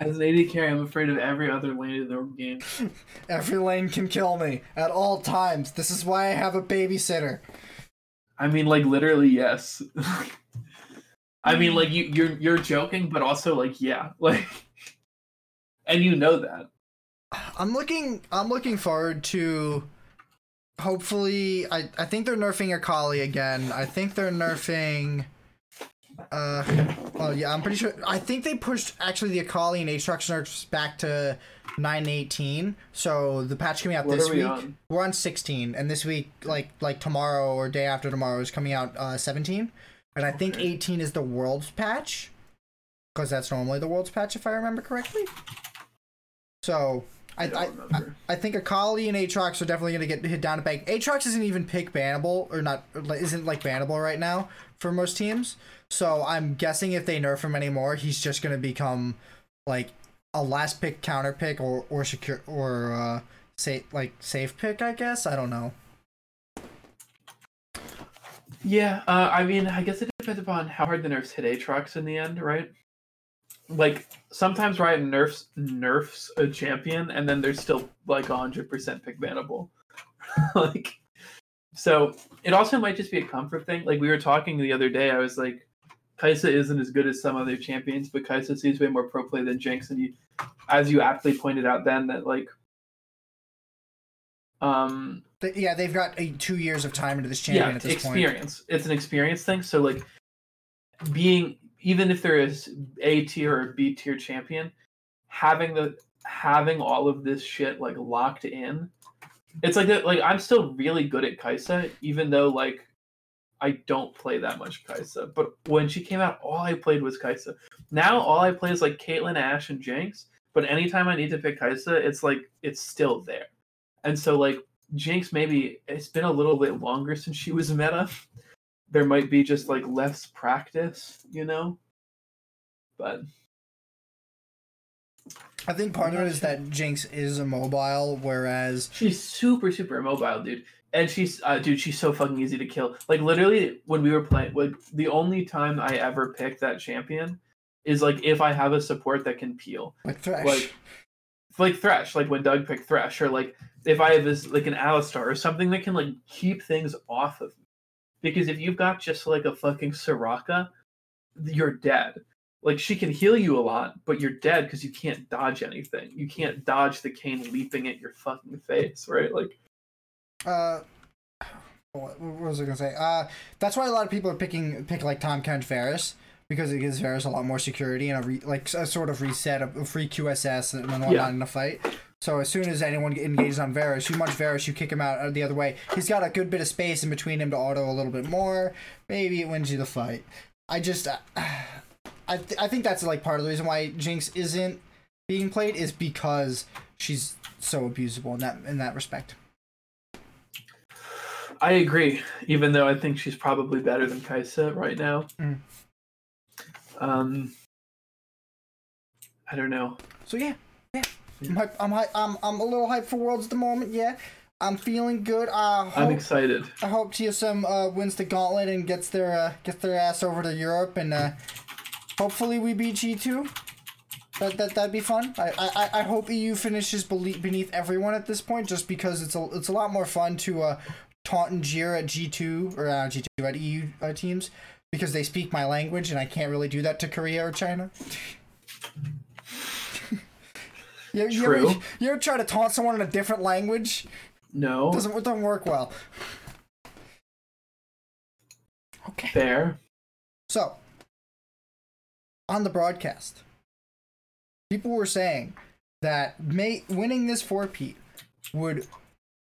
As an AD carry, I'm afraid of every other lane in the game.
Every lane can kill me at all times. This is why I have a babysitter.
I mean, like literally, yes. I mean, like you, you're you're joking, but also like, yeah, like, and you know that.
I'm looking. I'm looking forward to. Hopefully, I I think they're nerfing Akali again. I think they're nerfing. Uh, oh yeah, I'm pretty sure. I think they pushed actually the Akali and Aatrox nerfs back to 918. So the patch coming out
What
this
we
week,
on?
we're on 16, and this week, like like tomorrow or day after tomorrow, is coming out uh 17, and I think 18 is the world's patch, because that's normally the world's patch if I remember correctly. So I,
I
I. I think Akali and Aatrox are definitely gonna get hit down a bank. Aatrox isn't even pick bannable or not isn't like bannable right now for most teams. So I'm guessing if they nerf him anymore, he's just gonna become like a last pick counter pick or or secure or uh say like safe pick. I guess I don't know.
Yeah, uh, I mean, I guess it depends upon how hard the nerfs hit Aatrox in the end, right? Like sometimes Riot nerfs nerfs a champion, and then they're still like 100% pick bannable. like, so it also might just be a comfort thing. Like we were talking the other day, I was like, Kaisa isn't as good as some other champions, but Kaisa sees way more pro play than Jinx, and you, as you aptly pointed out, then that like, um,
Th- yeah, they've got a two years of time into this champion
yeah,
at this point.
experience. It's an experience thing. So like being even if there is A tier or B tier champion, having the having all of this shit like locked in, it's like that. Like I'm still really good at Kaisa, even though like I don't play that much Kaisa. But when she came out, all I played was Kaisa. Now all I play is like Caitlyn, Ashe, and Jinx. But anytime I need to pick Kaisa, it's like it's still there. And so like Jinx maybe it's been a little bit longer since she was meta. There might be just like less practice, you know? But
I think part of it is that Jinx is immobile, whereas
she's super, super immobile, dude. And she's uh, dude, she's so fucking easy to kill. Like literally when we were playing like the only time I ever picked that champion is like if I have a support that can peel.
like Thresh.
Like like Thresh, like when Doug picked Thresh, or like if I have this like an Alistar or something that can like keep things off of me. Because if you've got just like a fucking Soraka, you're dead. Like she can heal you a lot, but you're dead because you can't dodge anything. You can't dodge the cane leaping at your fucking face, right? Like
uh what, was I gonna say? Uh that's why a lot of people are picking pick like Tahm Kench Varus because it gives Varus a lot more security and a re, like a sort of reset of a free QSS and whatnot
Yeah.
in a fight. So as soon as anyone engages on Varus, you munch Varus, you kick him out uh, the other way. He's got a good bit of space in between him to auto a little bit more. Maybe it wins you the fight. I just, uh, I th- I think that's like part of the reason why Jinx isn't being played is because she's so abusable in that in that respect.
I agree, even though I think she's probably better than Kaisa right now.
Mm.
Um, I don't know.
So yeah, yeah. I'm hype, I'm hype, I'm I'm a little hyped for Worlds at the moment. Yeah. I'm feeling good. Uh,
I'm excited.
I hope TSM uh, wins the gauntlet and gets their uh, gets their ass over to Europe and uh, hopefully we beat G two. That, that that'd be fun. I, I I hope EU finishes beneath everyone at this point, just because it's a it's a lot more fun to uh, taunt and jeer at G two or uh, G two at EU uh, teams because they speak my language and I can't really do that to Korea or China. You, you,
True.
ever, you ever try to taunt someone in a different language?
No,
Doesn't it doesn't work well. Okay.
fair.
So, on the broadcast, people were saying that may, winning this four peat would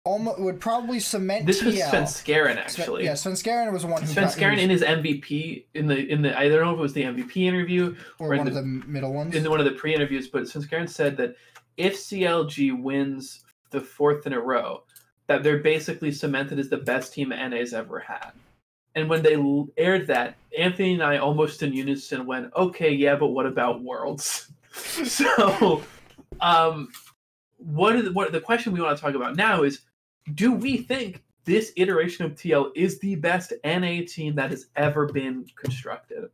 almost would probably cement
This was
TL.
Svenskeren
Sven-
actually.
yeah, Svenskeren was the one who
Svenskeren in his MVP in the in the I don't know if it was the MVP interview
or
or in
one of
the-
the middle ones.
in one of the pre-interviews, but Svenskeren said that if CLG wins the fourth in a row, that they're basically cemented as the best team NA's ever had. And when they aired that, Anthony and I almost in unison went, "Okay, yeah, but what about Worlds?" so, um, what, is, what the question we want to talk about now is, do we think this iteration of TL is the best NA team that has ever been constructed?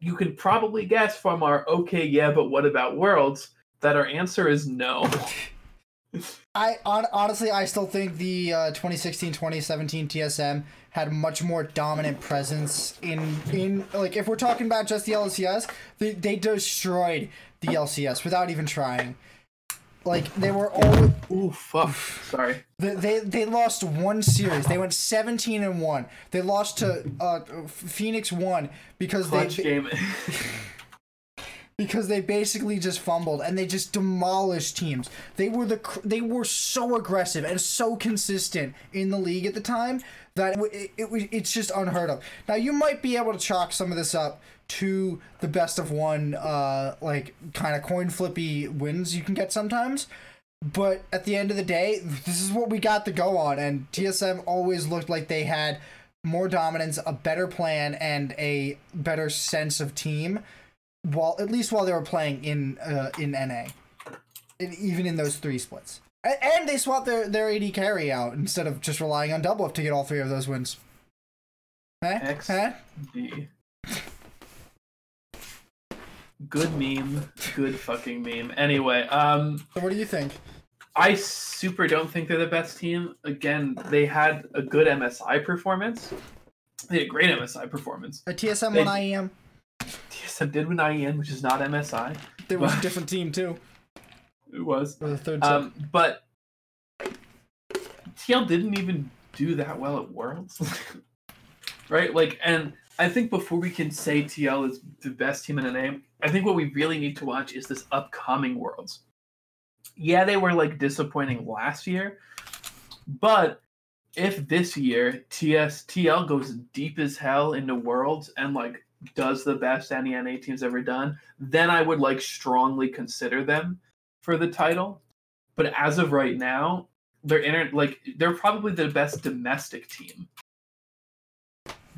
You can probably guess from our "Okay, yeah, but what about Worlds?" that our answer is no.
I on, honestly, I still think the uh, 2016-2017 TSM had much more dominant presence in in like if we're talking about just the LCS, they they destroyed the LCS without even trying. Like they were all
Ooh, fuck. Sorry.
they, they they lost one series. They went 17 and 1. They lost to uh Phoenix 1 because
Clutch
they
game.
because they basically just fumbled and they just demolished teams. They were the they were so aggressive and so consistent in the league at the time that it, it, it was- it's just unheard of. Now you might be able to chalk some of this up to the best of one uh like kind of coin flippy wins you can get sometimes. But at the end of the day, this is what we got to go on and TSM always looked like they had more dominance, a better plan and a better sense of team while at least while they were playing in uh, in NA, and even in those three splits, and, and they swapped their their AD carry out instead of just relying on Doublelift to get all three of those wins. Eh?
X.
Eh?
D. Good meme. Good fucking meme. Anyway, um,
what do you think?
I super don't think they're the best team. Again, they had a good MSI performance. They had a great MSI performance.
A TSM
They-
one IEM.
TSM did win IEM, which is not MSI.
There was a different team too.
It was.
Or the third.
Um, but TL didn't even do that well at Worlds, right? Like, and I think before we can say TL is the best team in the name, I think what we really need to watch is this upcoming Worlds. Yeah, they were like disappointing last year, but if this year TS TL goes deep as hell into Worlds and like does the best any NA team's ever done, then I would like strongly consider them for the title. But as of right now, they're inter- like they're probably the best domestic team.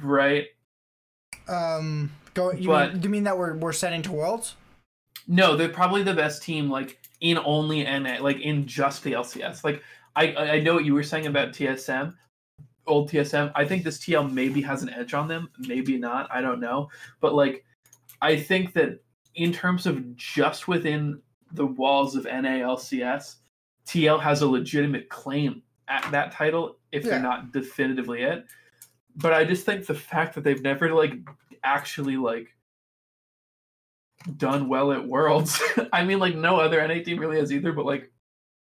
Right?
Um, go. You
but-
mean you mean that we're we're setting to worlds?
No, they're probably the best team like in only NA, like in just the LCS. Like I I know what you were saying about TSM, old TSM. I think this TL maybe has an edge on them, maybe not. I don't know, but like I think that in terms of just within the walls of NA LCS, TL has a legitimate claim at that title if
Yeah.
they're not definitively it. But I just think the fact that they've never like actually like done well at Worlds. I mean, like no other NA team really has either. But like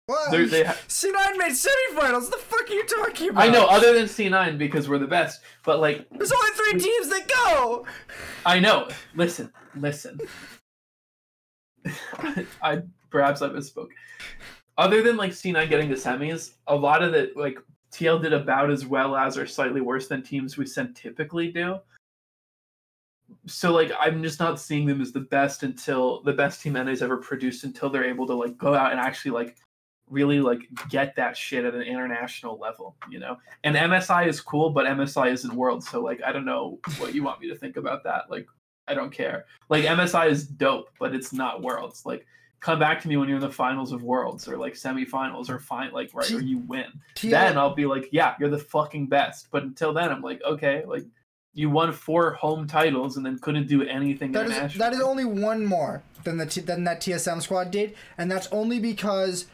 Well,
they're- ha-
C9 made semifinals. The fuck are you talking about?
I know other than C9 because we're the best. But like
There's only three teams that go.
I know. Listen, listen. I perhaps I misspoke. Other than like C9 getting to semis, a lot of the like TL did about as well as or slightly worse than teams we sent typically do. So like I'm just not seeing them as the best until the best team NA's ever produced until they're able to like go out and actually like really like get that shit at an international level, you know. And MSI is cool, but MSI isn't world, so like I don't know what you want me to think about that. Like I don't care. Like MSI is dope, but it's not worlds. Like come back to me when you're in the finals of worlds or like semifinals or fine like right or you win. Then I'll be like, yeah, you're the fucking best. But until then, I'm like, okay, like you won four home titles and then couldn't do anything
That is that is only one more than the T, than that TSM squad did, and that's only because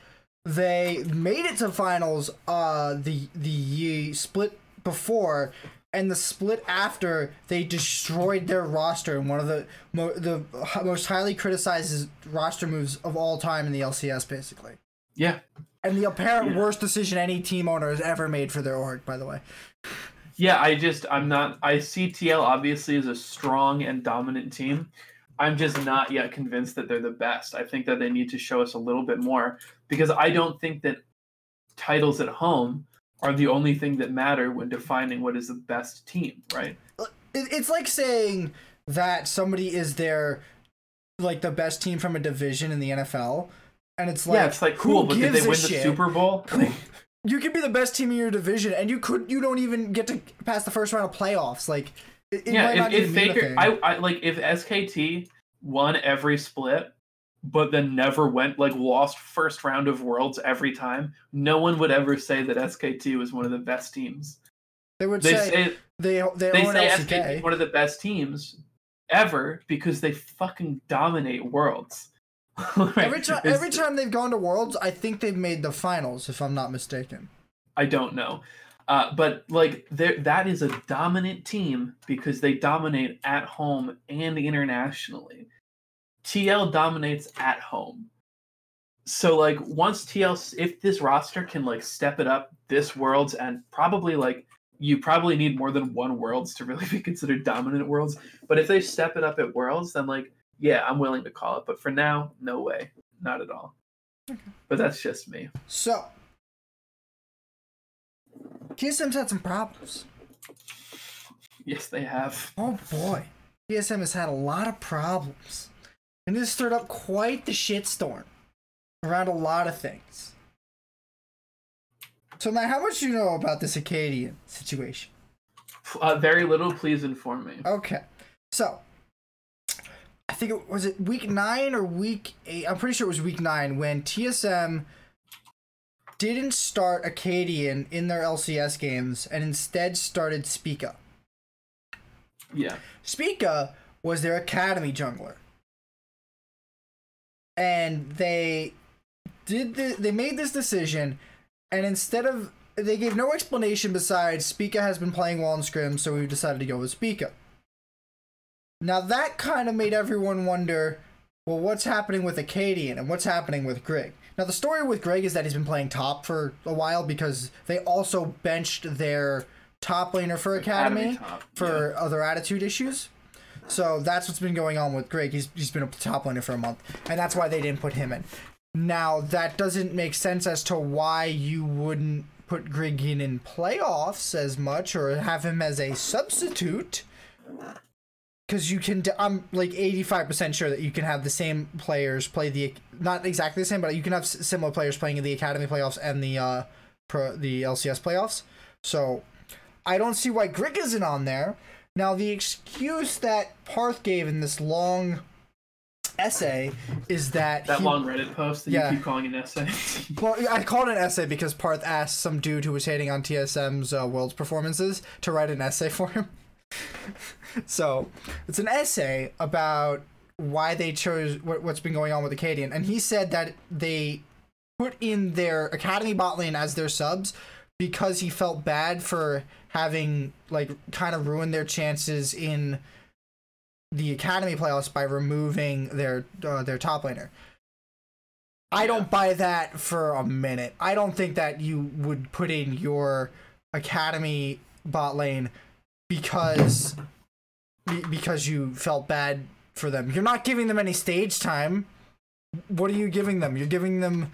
they made it to finals. Uh, the the split before and the split after they destroyed their roster in one of the mo- the most highly criticized roster moves of all time in the LCS, basically.
yeah.
And the apparent
Yeah.
worst decision any team owner has ever made for their org, by the way.
Yeah, I just I'm not I see TL obviously as a strong and dominant team. I'm just not yet convinced that they're the best. I think that they need to show us a little bit more because I don't think that titles at home are the only thing that matter when defining what is the best team, right?
it's like saying that somebody is their like the best team from a division in the NFL, and it's like
yeah, it's like cool, but did they win the
shit?
Super Bowl?
You could be the best team in your division, and you could you don't even get to pass the first round of playoffs. Like, it, it might
yeah,
not
if,
even
if Faker. I, I like if SKT won every split, but then never went like lost first round of worlds every time, no one would ever say that SKT was one of the best teams.
they would
They
say,
say
they they,
they say
LCK.
SKT is one of the best teams ever because they fucking dominate worlds. Like,
Every time, every time they've gone to Worlds, I think they've made the finals, if I'm not mistaken.
I don't know. Uh, but like that is a dominant team because they dominate at home and internationally. TL dominates at home. So like once TL if this roster can like step it up this worlds and probably like you probably need more than one worlds to really be considered dominant worlds, but if they step it up at worlds then like yeah, I'm willing to call it, but for now, no way. Not at all. Okay. But that's just me.
So, TSM's had some problems.
Yes, they have.
Oh boy, TSM has had a lot of problems, and this stirred up quite the shitstorm around a lot of things. So now, how much do you know about this Akaadian situation?
Uh, very little, please inform me.
Okay, so I think it was it week nine or week eight. I'm pretty sure it was week nine when TSM didn't start Akaadian in their LCS games and instead started Spica.
Yeah.
Spica was their academy jungler. And they did the, they made this decision and instead of they gave no explanation besides Spica has been playing well in scrim, so we decided to go with Spica. Now that kind of made everyone wonder, well, what's happening with Akaadian and what's happening with Grig? Now the story with Grig is that he's been playing top for a while because they also benched their top laner for Academy,
top,
for other attitude issues. So that's what's been going on with Grig. He's he's been a top laner for a month, and that's why they didn't put him in. Now that doesn't make sense as to why you wouldn't put Grig in in playoffs as much or have him as a substitute. Because you can, I'm like 85% sure that you can have the same players play the, not exactly the same, but you can have similar players playing in the Academy playoffs and the, uh, pro, the LCS playoffs. So I don't see why Grig isn't on there. Now, the excuse that Parth gave in this long essay is that
That
he-
long Reddit post that
Yeah.
you keep calling an essay.
Well, I called it an essay because Parth asked some dude who was hating on TSM's uh, Worlds performances to write an essay for him. so it's an essay about why they chose what, what's been going on with Akaadian, and he said that they put in their Academy bot lane as their subs because he felt bad for having like kind of ruined their chances in the Academy playoffs by removing their uh, their top laner. I don't buy that for a minute. I don't think that you would put in your academy bot lane because because you felt bad for them. You're not giving them any stage time. What are you giving them? You're giving them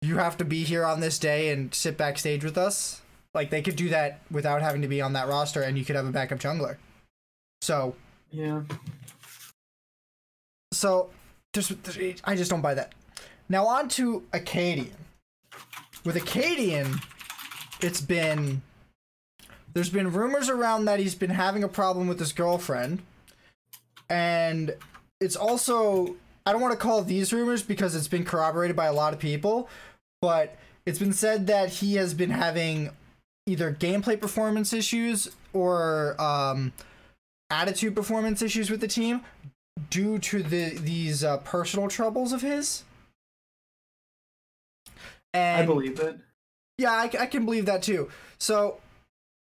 you have to be here on this day and sit backstage with us. Like they could do that without having to be on that roster and you could have a backup jungler. So,
yeah.
so there's, I just don't buy that. Now on to Akaadian. With Akaadian, it's been there's been rumors around that he's been having a problem with his girlfriend, and it's also I don't want to call these rumors because it's been corroborated by a lot of people, but it's been said that he has been having either gameplay performance issues or um, attitude performance issues with the team due to the these uh, personal troubles of his. And
I believe it.
yeah, I, I can believe that too. So,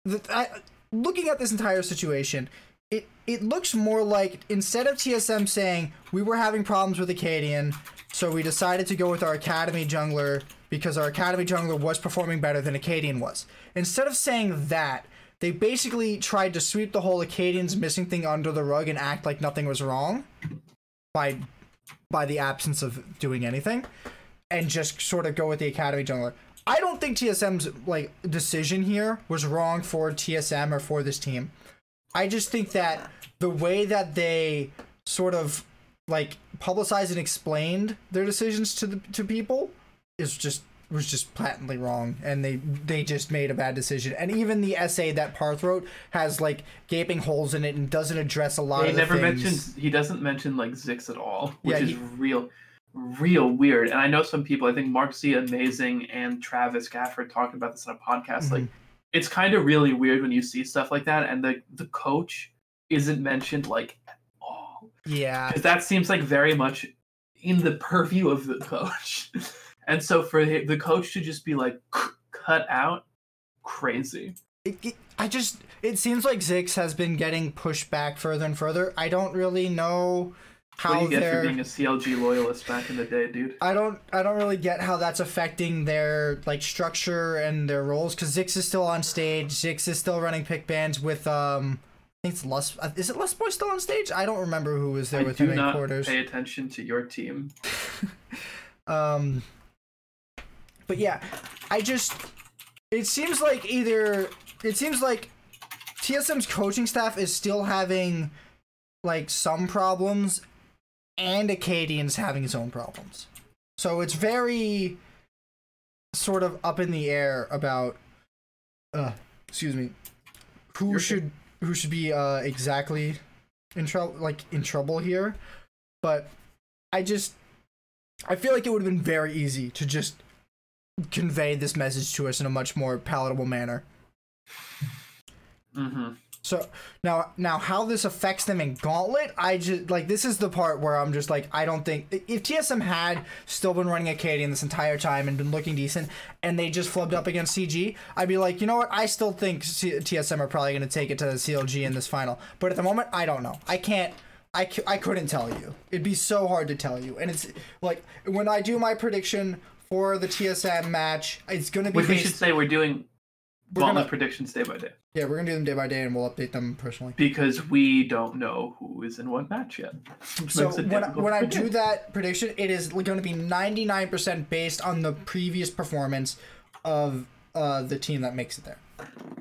the, I, looking at this entire situation, it it looks more like instead of TSM saying we were having problems with Akaadian, so we decided to go with our academy jungler because our academy jungler was performing better than Akaadian was. Instead of saying that, they basically tried to sweep the whole Akaadian's missing thing under the rug and act like nothing was wrong by by the absence of doing anything and just sort of go with the academy jungler. I don't think TSM's like decision here was wrong for TSM or for this team. I just think that the way that they sort of like publicized and explained their decisions to the to people is just was just patently wrong and they they just made a bad decision and even the essay that Parth wrote has like gaping holes in it and doesn't address a lot
He
of
never
things.
mentions. He doesn't mention like Zikz at all, which
Yeah,
is real, real weird. And I know some people. I think Mark Z Amazing and Travis Gafford talking about this on a podcast. Like,
Mm-hmm.
it's kind of really weird when you see stuff like that, and the the coach isn't mentioned like at all.
yeah
because that seems like very much in the purview of the coach. and so for the coach to just be like cut out, crazy.
I just it seems like Zikz has been getting pushed back further and further. I don't really know
What do
how
you get for being a CLG loyalist back in the day, dude?
I don't I don't really get how that's affecting their like structure and their roles because Zikz is still on stage. Zix is still running pick bands with um I think it's Lust. Is it Lustboy still on stage? I don't remember who was there
I
with
do
him in quarters.
pay attention to your team.
Um, but yeah, I just it seems like either it seems like TSM's coaching staff is still having like some problems, and Akaadian's having his own problems. So it's very sort of up in the air about uh excuse me who
You're
should who should be uh exactly in trouble like in trouble here but i just i feel like it would have been very easy to just convey this message to us in a much more palatable manner
Mm-hmm.
so now now how this affects them in Gauntlet, I just like this is the part where I'm just like I don't think if TSM had still been running Akaadian this entire time and been looking decent and they just flubbed up against CG, I'd be like, you know what? I still think C- TSM are probably going to take it to the CLG in this final. But at the moment, I don't know. I can't I, c- I couldn't tell you. It'd be so hard to tell you. And it's like when I do my prediction for the TSM match, it's going to be
Which we should say we're doing
We're
gauntlet
gonna-
predictions day by day
Yeah, we're going to do them day by day and we'll update them personally.
because we don't know who is in what match yet.
So when,
difficult
when I do that prediction, it is going to be 99% based on the previous performance of uh, the team that makes it there.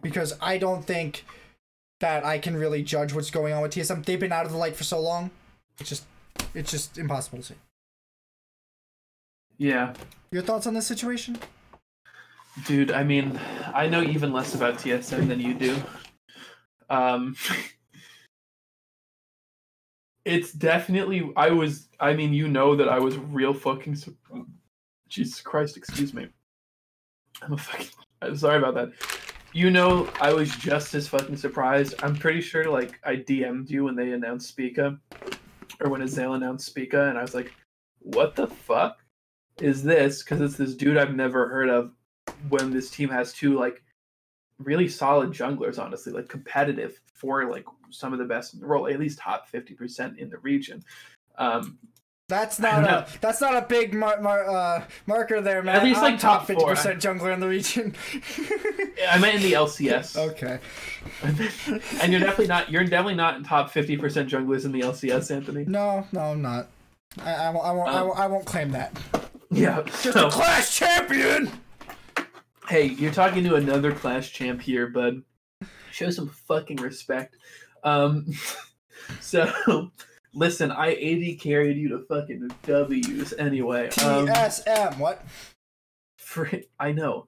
Because I don't think that I can really judge what's going on with TSM. They've been out of the light for so long. It's just it's just impossible to see.
Yeah,
Your thoughts on this situation?
Dude, I mean, I know even less about TSM than you do. Um, it's definitely. I was. I mean, you know that I was real fucking. sur- Jesus Christ! Excuse me. I'm a fucking. I'm sorry about that. You know, I was just as fucking surprised. I'm pretty sure, like, I DM'd you when they announced Spica, or when Azale announced Spica, and I was like, "What the fuck is this?" Because it's this dude I've never heard of when this team has two like really solid junglers, honestly, like competitive for like some of the best in the world, at least top fifty percent in the region. Um,
That's
I
not
know.
a that's not a big mar- mar- uh, marker there, man.
At least,
I'm
like,
top fifty percent jungler in the region.
I meant in the LCS,
okay.
and you're definitely not. You're definitely not in top fifty percent junglers in the LCS, Anthony.
No, no, I'm not. I, I won't. I won't, I
Um,
won't. I won't claim that.
Yeah.
Just
so-
a class champion.
hey, you're talking to another class champ here, bud. Show some fucking respect. Um, so listen, I AD carried you to fucking W's anyway. Um,
TSM. What?
for I know.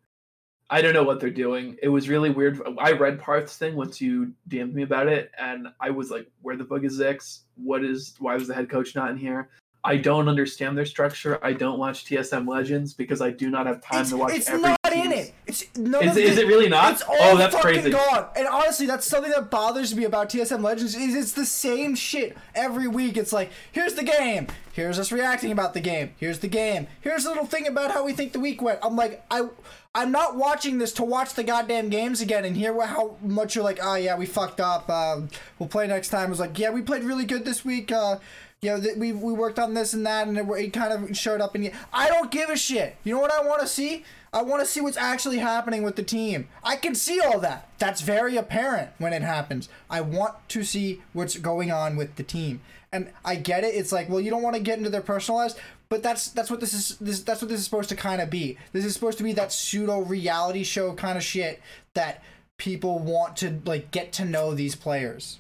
I don't know what they're doing. It was really weird. I read Parth's thing once you DM'd me about it, and I was like, "Where the fuck is X? What is? Why was the head coach not in here?" I don't understand their structure. I don't watch TSM Legends because I do not have time
It's,
to watch
it's
every
not in it. It's none
Is, it- is it really not?
It's all
oh, that's
fucking
crazy.
gone. And honestly, that's something that bothers me about TSM Legends is it's the same shit every week. It's like, here's the game. Here's us reacting about the game. Here's the game. Here's a little thing about how we think the week went. I'm like, I I'm not watching this to watch the goddamn games again and hear how much you're like, oh yeah, we fucked up. Um, we'll play next time. It's like, yeah, we played really good this week. Uh, you know, th- we, we worked on this and that, and it, it kind of showed up. And I don't give a shit. You know what I want to see? I want to see what's actually happening with the team. I can see all that. That's very apparent when it happens. I want to see what's going on with the team. And I get it. It's like, well, you don't want to get into their personal lives, but that's that's what this is. This that's what this is supposed to kind of be. This is supposed to be that pseudo reality show kind of shit that people want to like get to know these players.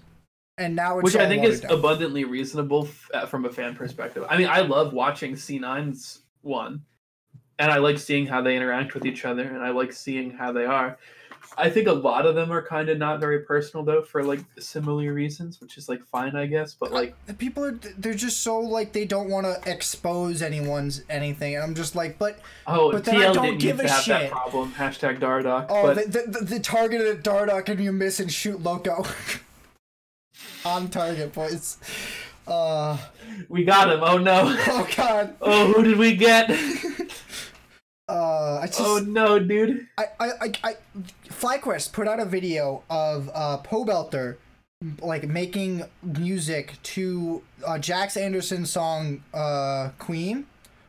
And now it's
which I think is
down.
abundantly reasonable f- uh, from a fan perspective. I mean, I love watching C9's one, and I like seeing how they interact with each other, and I like seeing how they are. I think a lot of them are kind of not very personal though, for like similar reasons, which is like fine, I guess. But like,
the people are they're just so like they don't want to expose anyone's anything and i'm just like but
oh,
But then I don't
didn't
give a
have that
shit.
problem. Hashtag Dardoc.
oh
but
the, the, the targeted at dardock and you miss and shoot loco on target boys uh
we got him. Oh no.
oh god
Oh, who did we get?
uh i just
Oh no, dude.
I, I, I, I, FlyQuest put out a video of uh, Pobelter like making music to uh, Jax Anderson's song uh, "Queen,"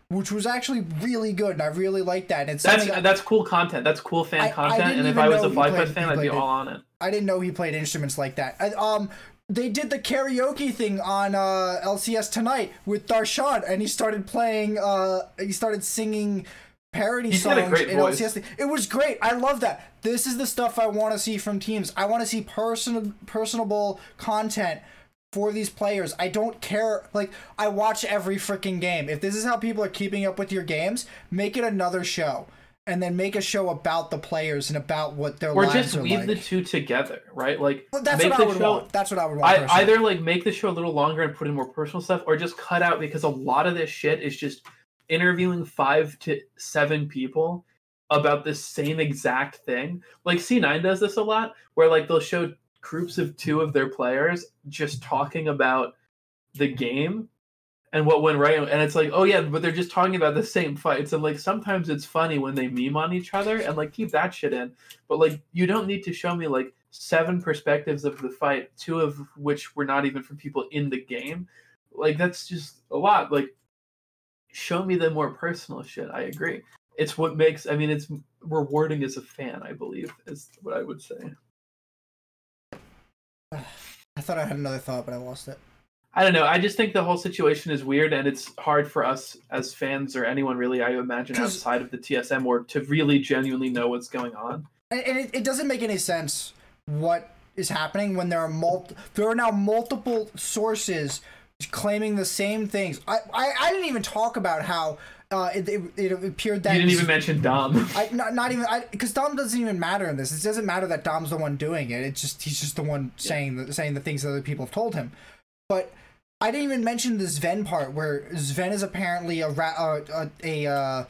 which was actually really good, and I really liked that. And it's
That's
I,
that's cool content. That's cool fan
I- I
content.
didn't
and if I was a FlyQuest fan, I'd be all on it.
I didn't know he played instruments like that. I, um, they did the karaoke thing on uh, LCS tonight with Darshan, and he started playing. Uh, he started singing parody
He's
songs
a great
in
voice.
LCS. It was great. I love that. This is the stuff I want to see from teams. I want to see person personable content for these players. I don't care. Like I watch every freaking game. If this is how people are keeping up with your games, make it another show. And then make a show about the players and about what their lives are.
Or just weave
like.
the two together, right? Like
Well, that's
make
what I would
show
want. That's what I would want.
I, either like make the show a little longer and put in more personal stuff, or just cut out because a lot of this shit is just interviewing five to seven people about the same exact thing. Like C9 does this a lot, where like they'll show groups of two of their players just talking about the game and what went right and it's like oh yeah but they're just talking about the same fights and like sometimes it's funny when they meme on each other and like keep that shit in but like you don't need to show me like seven perspectives of the fight two of which were not even from people in the game. Like that's just a lot like show me the more personal shit i agree. It's what makes i mean it's rewarding as a fan i believe is what i would say.
I thought I had another thought, but I lost it.
I don't know. I just think the whole situation is weird, and it's hard for us as fans or anyone really, I imagine, outside of the TSM work to really genuinely know what's going on.
And, it, it doesn't make any sense what is happening when there are mul- there are now multiple sources claiming the same things. I I, I didn't even talk about how uh, it, it, it appeared that
you didn't even mention Dom.
I not, not even because Dom doesn't even matter in this. It doesn't matter that Dom's the one doing it. It's just he's just the one saying the saying the things that other people have told him. But I didn't even mention the Zven part where Zven is apparently a ra- uh, a, a uh,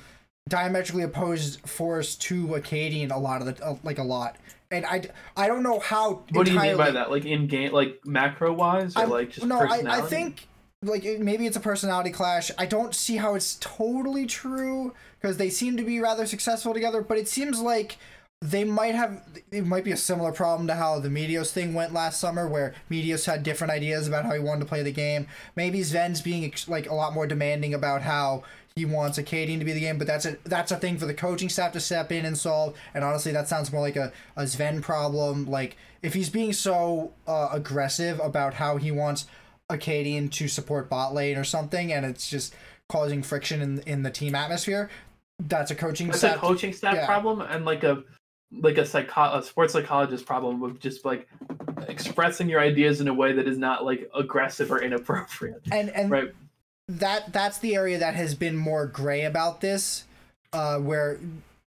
diametrically opposed force to Akaadian a lot of the uh, like a lot. And I, I don't know how.
what do you mean by
entirely-
that? Like in game, like macro wise, or
I-
like just
no, I. I think like it, maybe it's a personality clash. I don't see how it's totally true because they seem to be rather successful together. But it seems like they might have. It might be a similar problem to how the Medios thing went last summer, where Medios had different ideas about how he wanted to play the game. Maybe Zven's being ex- like a lot more demanding about how he wants Akaadian to be the game, but that's a that's a thing for the coaching staff to step in and solve. And honestly, that sounds more like a, a Sven problem. Like if he's being so uh, aggressive about how he wants Akaadian to support bot lane or something, and it's just causing friction in in the team atmosphere. That's a coaching
a
staff.
coaching staff
yeah.
problem and like a like a psycho a sports psychologist problem of just like expressing your ideas in a way that is not like aggressive or inappropriate.
and and
Right.
that that's the area that has been more gray about this, uh, where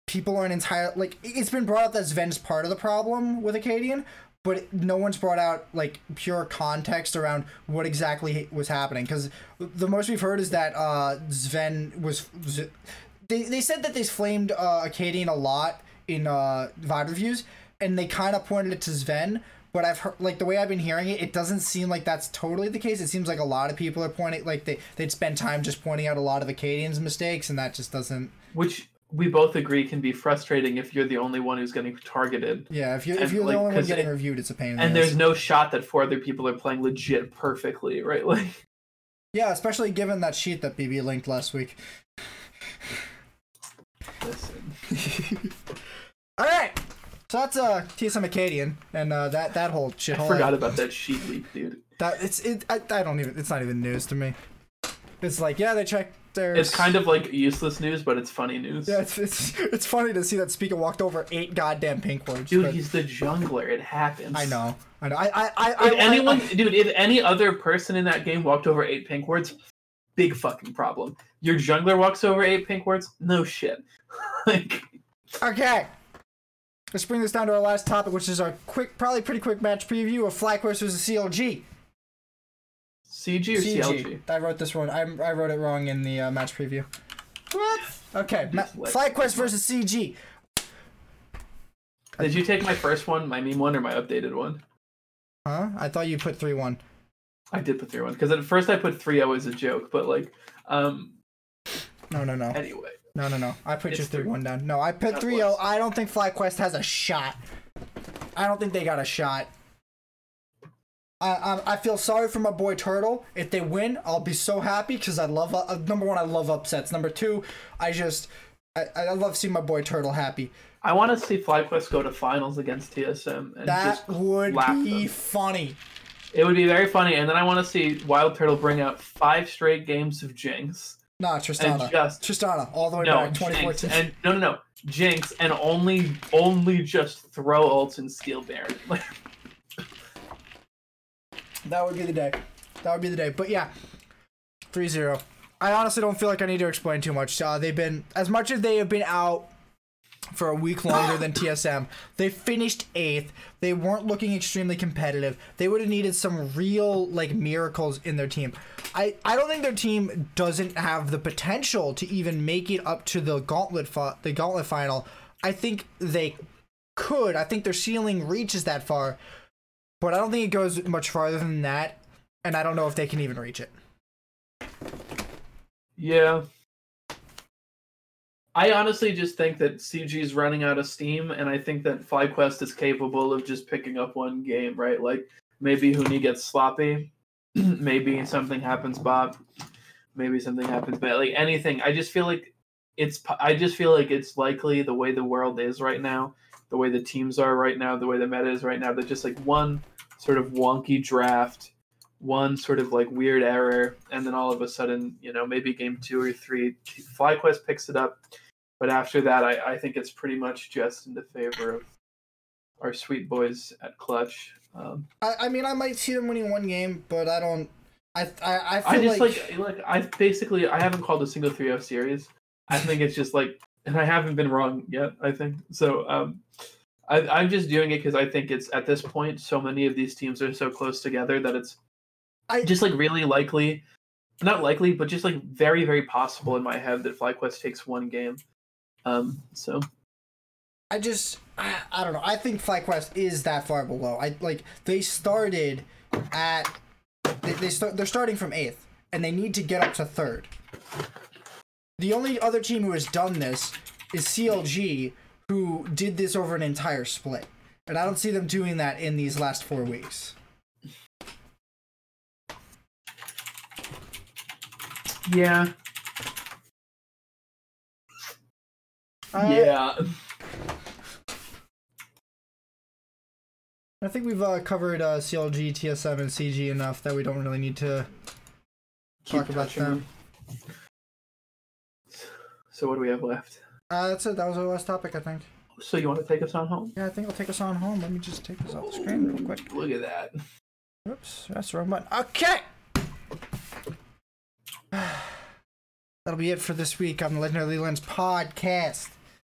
people aren't entirely like it's been brought up that Zven's part of the problem with Akaadian, but no one's brought out like pure context around what exactly was happening. Because the most we've heard is that uh, Sven was. They, they said that they flamed uh, Akaadian a lot in uh, VOD reviews, and they kind of pointed it to Zven. But I've heard, like the way I've been hearing it, it doesn't seem like that's totally the case. It seems like a lot of people are pointing, like they they'd spend time just pointing out a lot of Akaadian's mistakes, and that just doesn't.
Which we both agree can be frustrating if you're the only one who's getting targeted.
Yeah, if you're if you're
like,
the only one getting
it-
reviewed, it's a pain. in the
And
ass.
there's no shot that four other people are playing legit perfectly, right? Like
Yeah, especially given that sheet that BB linked last week.
listen.
All right, so that's uh TSM Akaadian and uh, that that whole
shit.
I
forgot about that sheet leak, dude.
that. It's it. I, I don't even. It's not even news to me. It's like yeah, they checked their.
It's kind of like useless news, but it's funny news.
Yeah, it's, it's it's funny to see that Spica walked over eight goddamn pink wards.
Dude,
but
he's the jungler. It happens.
I know, I know. I I I. I
If
I-
anyone,
I-
dude, if any other person in that game walked over eight pink wards, big fucking problem. Your jungler walks over eight pink wards, no shit. like,
okay. Let's bring this down to our last topic, which is our quick, probably pretty quick match preview of FlyQuest versus CLG.
CG or CLG?
I wrote this one. I, I wrote it wrong in the uh, match preview. What? Okay, ma- FlyQuest versus CG.
Did you take my first one, my meme one, or my updated one?
Huh? I thought you put three one.
I did put three one because at first I put three O as a joke, but like, um,
No, no, no,
anyway,
no, no, no. I put
It's
your three
three-
one down. No, I put
That
three zero. I don't think FlyQuest has a shot. I don't think they got a shot. I, I, I feel sorry for my boy Turtle. If they win, I'll be so happy because I love uh, number one. I love upsets. Number two, I just I, I love seeing my boy Turtle happy.
I want to see FlyQuest go to finals against TSM and
That
just
would
laugh
be
them.
funny.
It would be very funny, and then I want to see Wild Turtle bring out five straight games of Jinx.
Nah, Tristana.
Just-
Tristana, all the way
No,
back,
Jinx,
2014.
and no, no, no, Jinx, and only, only just throw ults and steal Baron.
That would be the day. That would be the day. But yeah, 3 0. I honestly don't feel like I need to explain too much. Uh, they've been, as much as they have been out for a week longer than TSM, they finished eighth. They weren't looking extremely competitive. They would have needed some real, like, miracles in their team. I, I don't think their team doesn't have the potential to even make it up to the gauntlet fi- the gauntlet final. I think they could. I think their ceiling reaches that far, but I don't think it goes much farther than that. And I don't know if they can even reach it.
yeah. I honestly just think that CG is running out of steam, and I think that FlyQuest is capable of just picking up one game, right? Like maybe Huni gets sloppy, maybe something happens, Bob, maybe something happens, but like anything, I just feel like it's. I just feel like it's likely the way the world is right now, the way the teams are right now, the way the meta is right now. That just like one sort of wonky draft, one sort of like weird error, and then all of a sudden, you know, maybe game two or three, FlyQuest picks it up. But after that, I, I think it's pretty much just in the favor of our sweet boys at Clutch. Um,
I, I mean, I might see them winning one game, but I don't. I I, I feel
I just
like,
like, like I basically I haven't called a single 3-0 series. I think it's just like, and I haven't been wrong yet. I think so. Um, I, I'm just doing it because I think it's at this point so many of these teams are so close together that it's
I-
just like really likely, not likely, but just like very very possible in my head that FlyQuest takes one game. Um, so
I just I, I don't know. I think FlyQuest is that far below. I like they started at they, they start they're starting from eighth, and they need to get up to third. The only other team who has done this is CLG, who did this over an entire split, and I don't see them doing that in these last four weeks.
yeah,
Uh,
yeah.
I think we've uh, covered uh, CLG, TSM, and CG enough that we don't really need to talk about them.
So what do we have left?
Uh, that's it. That was our last topic, I think.
So you want to take us on home?
Yeah, I think I'll take us on home. Let me just take this off the screen real quick.
Look at that.
Oops, that's the wrong button. Okay! That'll be it for this week on the Legendary Lens podcast.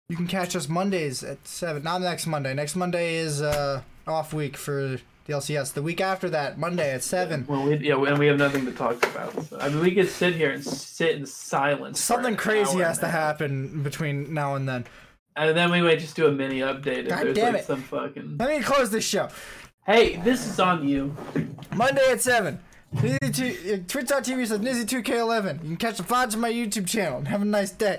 You can catch us Mondays at 7. Not next Monday. Next Monday is uh, off week for the LCS. The week after that, Monday at seven.
Well, we, yeah, and we have nothing to talk about. So, I mean, we could sit here and sit in silence.
Something crazy has to happen between now and then.
And then we might just do a mini update if
God
there's
damn
like
it.
some fucking.
Let me close this show.
Hey, this is on you.
Monday at 7. Nizzy2, uh, Twitch.tv says Nizzy2K11. You can catch the VODs on my YouTube channel. Have a nice day.